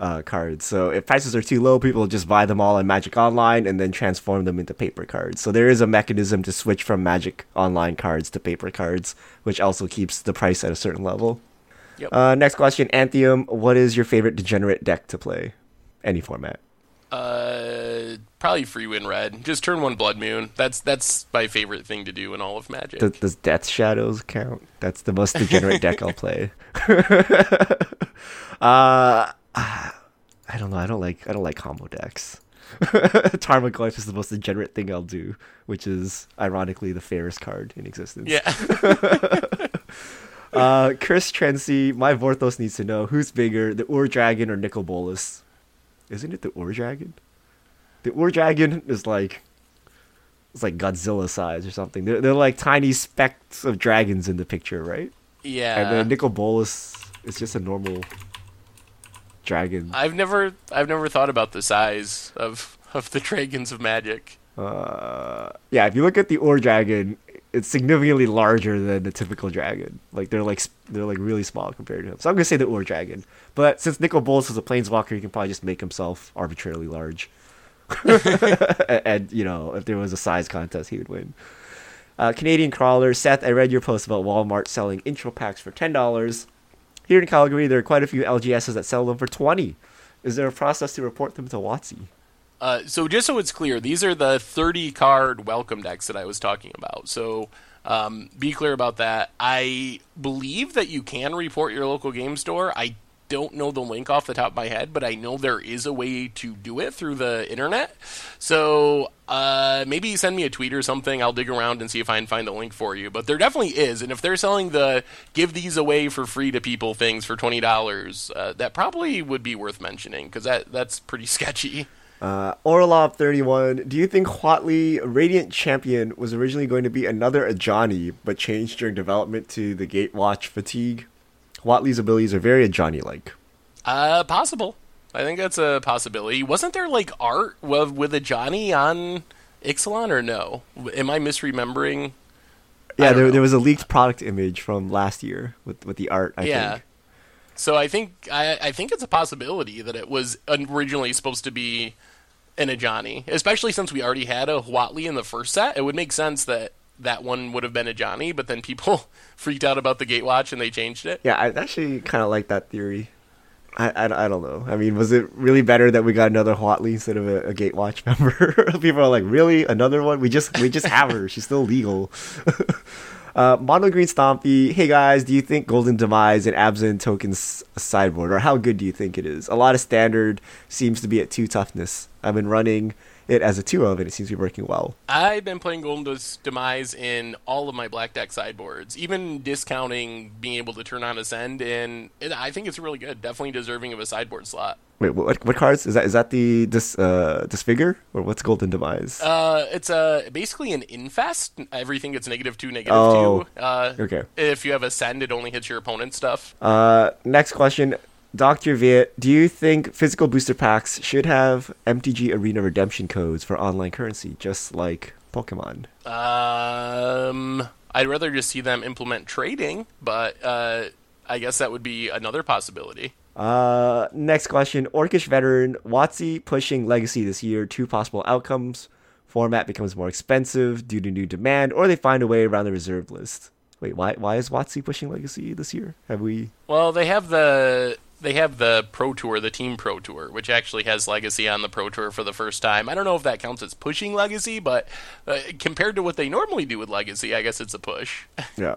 uh, cards. So if prices are too low, people just buy them all on Magic Online and then transform them into paper cards. So there is a mechanism to switch from Magic Online cards to paper cards, which also keeps the price at a certain level. Yep. Uh, next question, Anthium. What is your favorite degenerate deck to play? Any format. Uh, probably free win red. Just turn one blood moon. That's that's my favorite thing to do in all of Magic. Does, does Death Shadows count? That's the most degenerate deck I'll play. uh, I don't know. I don't like. I don't like combo decks. Tarmogoyf is the most degenerate thing I'll do, which is ironically the fairest card in existence. yeah. Uh, Chris Trency, my Vorthos needs to know who's bigger, the Ur Dragon or Nicol Bolas? Isn't it the Ur Dragon? The Ur Dragon is like it's like Godzilla size or something. They're, they're like tiny specks of dragons in the picture, right? yeah. And then Nicol Bolas is just a normal dragon. I've never I've never thought about the size of of the dragons of Magic. Uh, yeah, if you look at the Ur Dragon, it's significantly larger than the typical dragon. Like they're like they're like really small compared to him. So I'm gonna say the Ur Dragon. But since Nicol Bolas is a planeswalker, he can probably just make himself arbitrarily large. and, and, you know, if there was a size contest, he would win. Uh, Canadian crawler Seth, I read your post about Walmart selling intro packs for ten dollars. Here in Calgary, there are quite a few LGSs that sell them for twenty. Is there a process to report them to WotC? Uh, so just so it's clear, these are the 30 card welcome decks that I was talking about. So um, be clear about that. I believe that you can report your local game store. I don't know the link off the top of my head, but I know there is a way to do it through the internet. So uh, maybe send me a tweet or something. I'll dig around and see if I can find the link for you. But there definitely is. And if they're selling the give these away for free to people things for $20, uh, that probably would be worth mentioning because that, that's pretty sketchy. Uh, Orlov 31. Do you think Huatli Radiant Champion was originally going to be another Ajani, but changed during development to the Gatewatch Fatigue? Huatli's abilities are very Ajani like. Uh, possible. I think that's a possibility. Wasn't there like art with, with a Ajani on Ixalan or no? Am I misremembering? Yeah, don't there, know. there was a leaked product image from last year with, with the art, I yeah. think. So I think I, I think it's a possibility that it was originally supposed to be an Ajani, especially since we already had a Huatli in the first set. It would make sense that that one would have been a Ajani, but then people freaked out about the Gatewatch and they changed it. Yeah, I actually kind of like that theory. I, I, I don't know. I mean, was it really better that we got another Huatli instead of a, a Gatewatch member? People are like, really, another one? We just we just have her. She's still legal. uh, Mono Green Stompy. Hey guys, do you think Golden Demise and Absent tokens sideboard, or how good do you think it is? A lot of standard seems to be at two toughness. I've been running it as a two of, and it seems to be working well. I've been playing Golden Demise in all of my black deck sideboards, even discounting being able to turn on Ascend, and it, I think it's really good. Definitely deserving of a sideboard slot. Wait, what, what cards is that? Is that the this uh disfigure or what's Golden Demise? Uh, it's a basically an infest. Everything gets negative two, negative Oh, two. Uh, okay. If you have Ascend, it only hits your opponent's stuff. Uh, next question. Dr. Viet, do you think physical booster packs should have MTG Arena redemption codes for online currency, just like Pokemon? Um, I'd rather just see them implement trading, but uh, I guess that would be another possibility. Uh, next question. Orcish veteran, WotC pushing Legacy this year. Two possible outcomes. Format becomes more expensive due to new demand, or they find a way around the reserve list. Wait, why why is WotC pushing Legacy this year? Have we Well, they have the they have the Pro Tour, the Team Pro Tour, which actually has Legacy on the Pro Tour for the first time. I don't know if that counts as pushing Legacy, but uh, compared to what they normally do with Legacy, I guess it's a push. Yeah.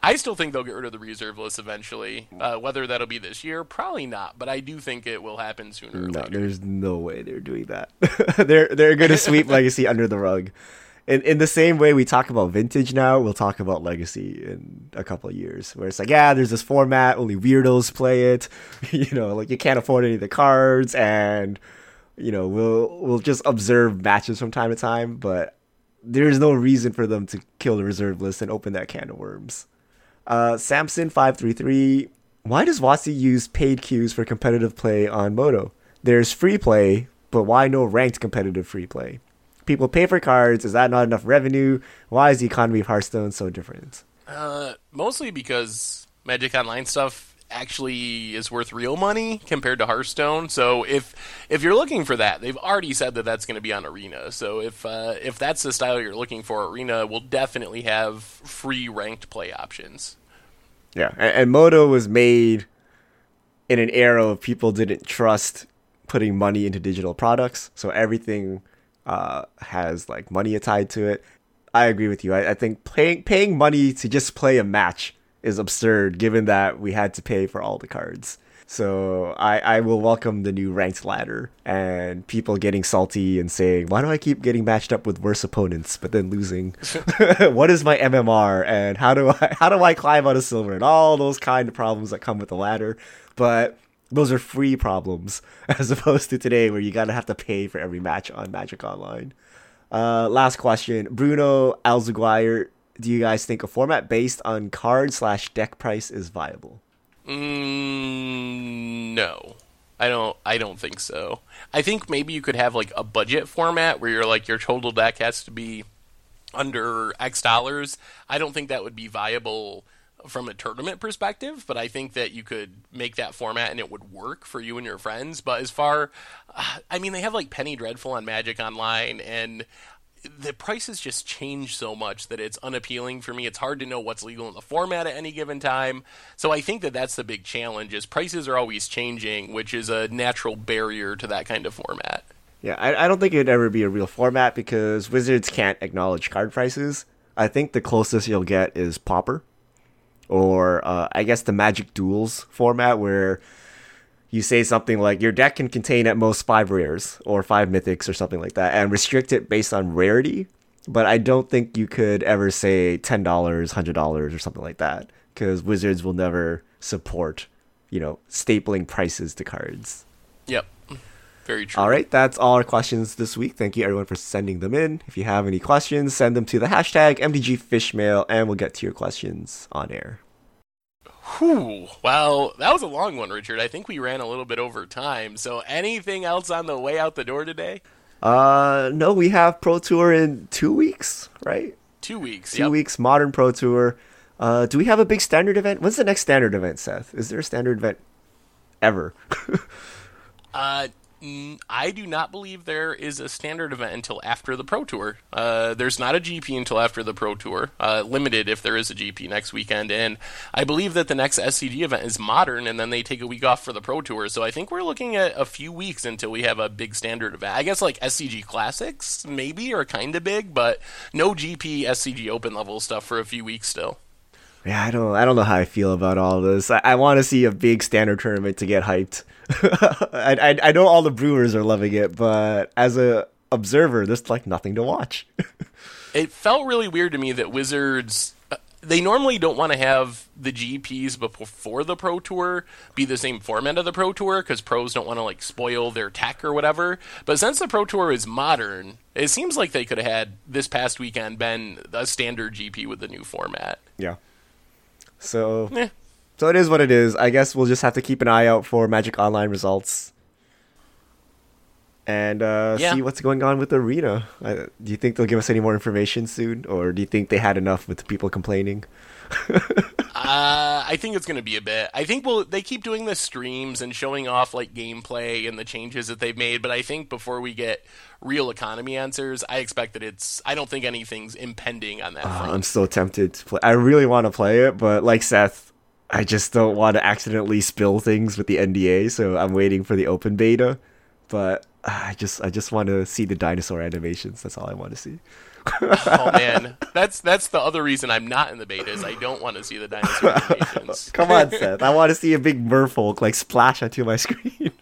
I still think they'll get rid of the reserve list eventually. Uh, whether that'll be this year, probably not, but I do think it will happen sooner or No, later. there's no way they're doing that. they're they're gonna sweep Legacy under the rug. In in the same way we talk about vintage now, we'll talk about Legacy in a couple of years. Where it's like, yeah, there's this format, only weirdos play it. you know, like you can't afford any of the cards, and you know, we'll we'll just observe matches from time to time, but there's no reason for them to kill the reserve list and open that can of worms. Uh, Samson five three three. Why does WotC use paid queues for competitive play on MODO? There's free play, but why no ranked competitive free play? People pay for cards. Is that not enough revenue? Why is the economy of Hearthstone so different? Uh, mostly because Magic Online stuff actually is worth real money compared to Hearthstone. So if if you're looking for that, they've already said that that's going to be on Arena. So if uh, if that's the style you're looking for, Arena will definitely have free ranked play options. Yeah, and, and MODO was made in an era of people didn't trust putting money into digital products, so everything uh, has like money tied to it. I agree with you. I, I think paying paying money to just play a match is absurd, given that we had to pay for all the cards. So I, I will welcome the new ranked ladder and people getting salty and saying, why do I keep getting matched up with worse opponents but then losing? what is my MMR and how do I how do I climb out of silver and all those kind of problems that come with the ladder? But those are free problems as opposed to today where you gotta have to pay for every match on Magic Online. Uh, last question, Bruno Alzaguire. Do you guys think a format based on card slash deck price is viable? Mm, no. I don't I don't think so. I think maybe you could have like a budget format where you're like your total deck has to be under X dollars. I don't think that would be viable from a tournament perspective, but I think that you could make that format and it would work for you and your friends. But as far, uh, I mean, they have like Penny Dreadful on Magic Online, and the prices just change so much that it's unappealing for me. It's hard to know what's legal in the format at any given time. So I think that that's the big challenge is prices are always changing, which is a natural barrier to that kind of format. Yeah, I, I don't think it'd ever be a real format because Wizards can't acknowledge card prices. I think the closest you'll get is Pauper, or uh, I guess the Magic Duels format where you say something like your deck can contain at most five rares or five mythics or something like that, and restrict it based on rarity. But I don't think you could ever say ten dollars, hundred dollars, or something like that because Wizards will never support, you know, stapling prices to cards. Yep. Very true. All right, that's all our questions this week. Thank you everyone for sending them in. If you have any questions, send them to the hashtag MTGFishmail and we'll get to your questions on air. Whew. Well, that was a long one, Richard. I think we ran a little bit over time. So, anything else on the way out the door today? Uh, no, we have Pro Tour in two weeks, right? Two weeks. Two yep. weeks, Modern Pro Tour. Uh, do we have a big standard event? When's the next standard event, Seth? Is there a standard event ever? Uh, I do not believe there is a standard event until after the Pro Tour. Uh, there's not a GP until after the Pro Tour, uh, limited if there is a GP next weekend. And I believe that the next SCG event is modern, and then they take a week off for the Pro Tour. So I think we're looking at a few weeks until we have a big standard event. I guess like SCG Classics maybe are kind of big, but no GP SCG Open level stuff for a few weeks still. Yeah, I don't, I don't know how I feel about all this. I, I want to see a big standard tournament to get hyped. I, I, I know all the brewers are loving it, but as a observer, there's like nothing to watch. it felt really weird to me that Wizards. Uh, they normally don't want to have the GPs before the Pro Tour be the same format of the Pro Tour because pros don't want to like spoil their tech or whatever. But since the Pro Tour is modern, it seems like they could have had this past weekend been a standard GP with the new format. Yeah. So, eh. so it is what it is. I guess we'll just have to keep an eye out for Magic Online results and uh, yeah. see what's going on with the arena. Do you think they'll give us any more information soon, or do you think they had enough with the people complaining? Uh, I think it's going to be a bit. I think we'll they keep doing the streams and showing off like gameplay and the changes that they've made, but I think before we get real economy answers, I expect that it's. I don't think anything's impending on that. Uh, I'm so tempted to play. I really want to play it, but like Seth, I just don't want to accidentally spill things with the NDA, so I'm waiting for the open beta. But I just I just want to see the dinosaur animations. That's all I want to see. oh man, that's that's the other reason I'm not in the beta is I don't want to see the dinosaur animations. Come on, Seth. I want to see a big merfolk like splash onto my screen.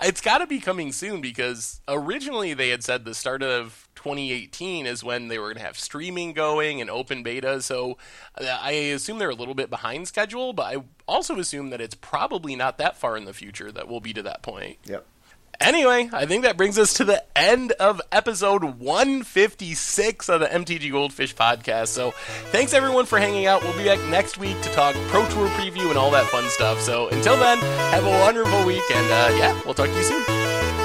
it's got to be coming soon because originally they had said the start of 2018 is when they were going to have streaming going and open beta. So uh, I assume they're a little bit behind schedule, but I also assume that it's probably not that far in the future that we'll be to that point. Yep. Anyway, I think that brings us to the end of episode 156 of the MTG Goldfish podcast. So, thanks everyone for hanging out. We'll be back next week to talk Pro Tour preview and all that fun stuff. So, until then, have a wonderful week, and uh, yeah, we'll talk to you soon.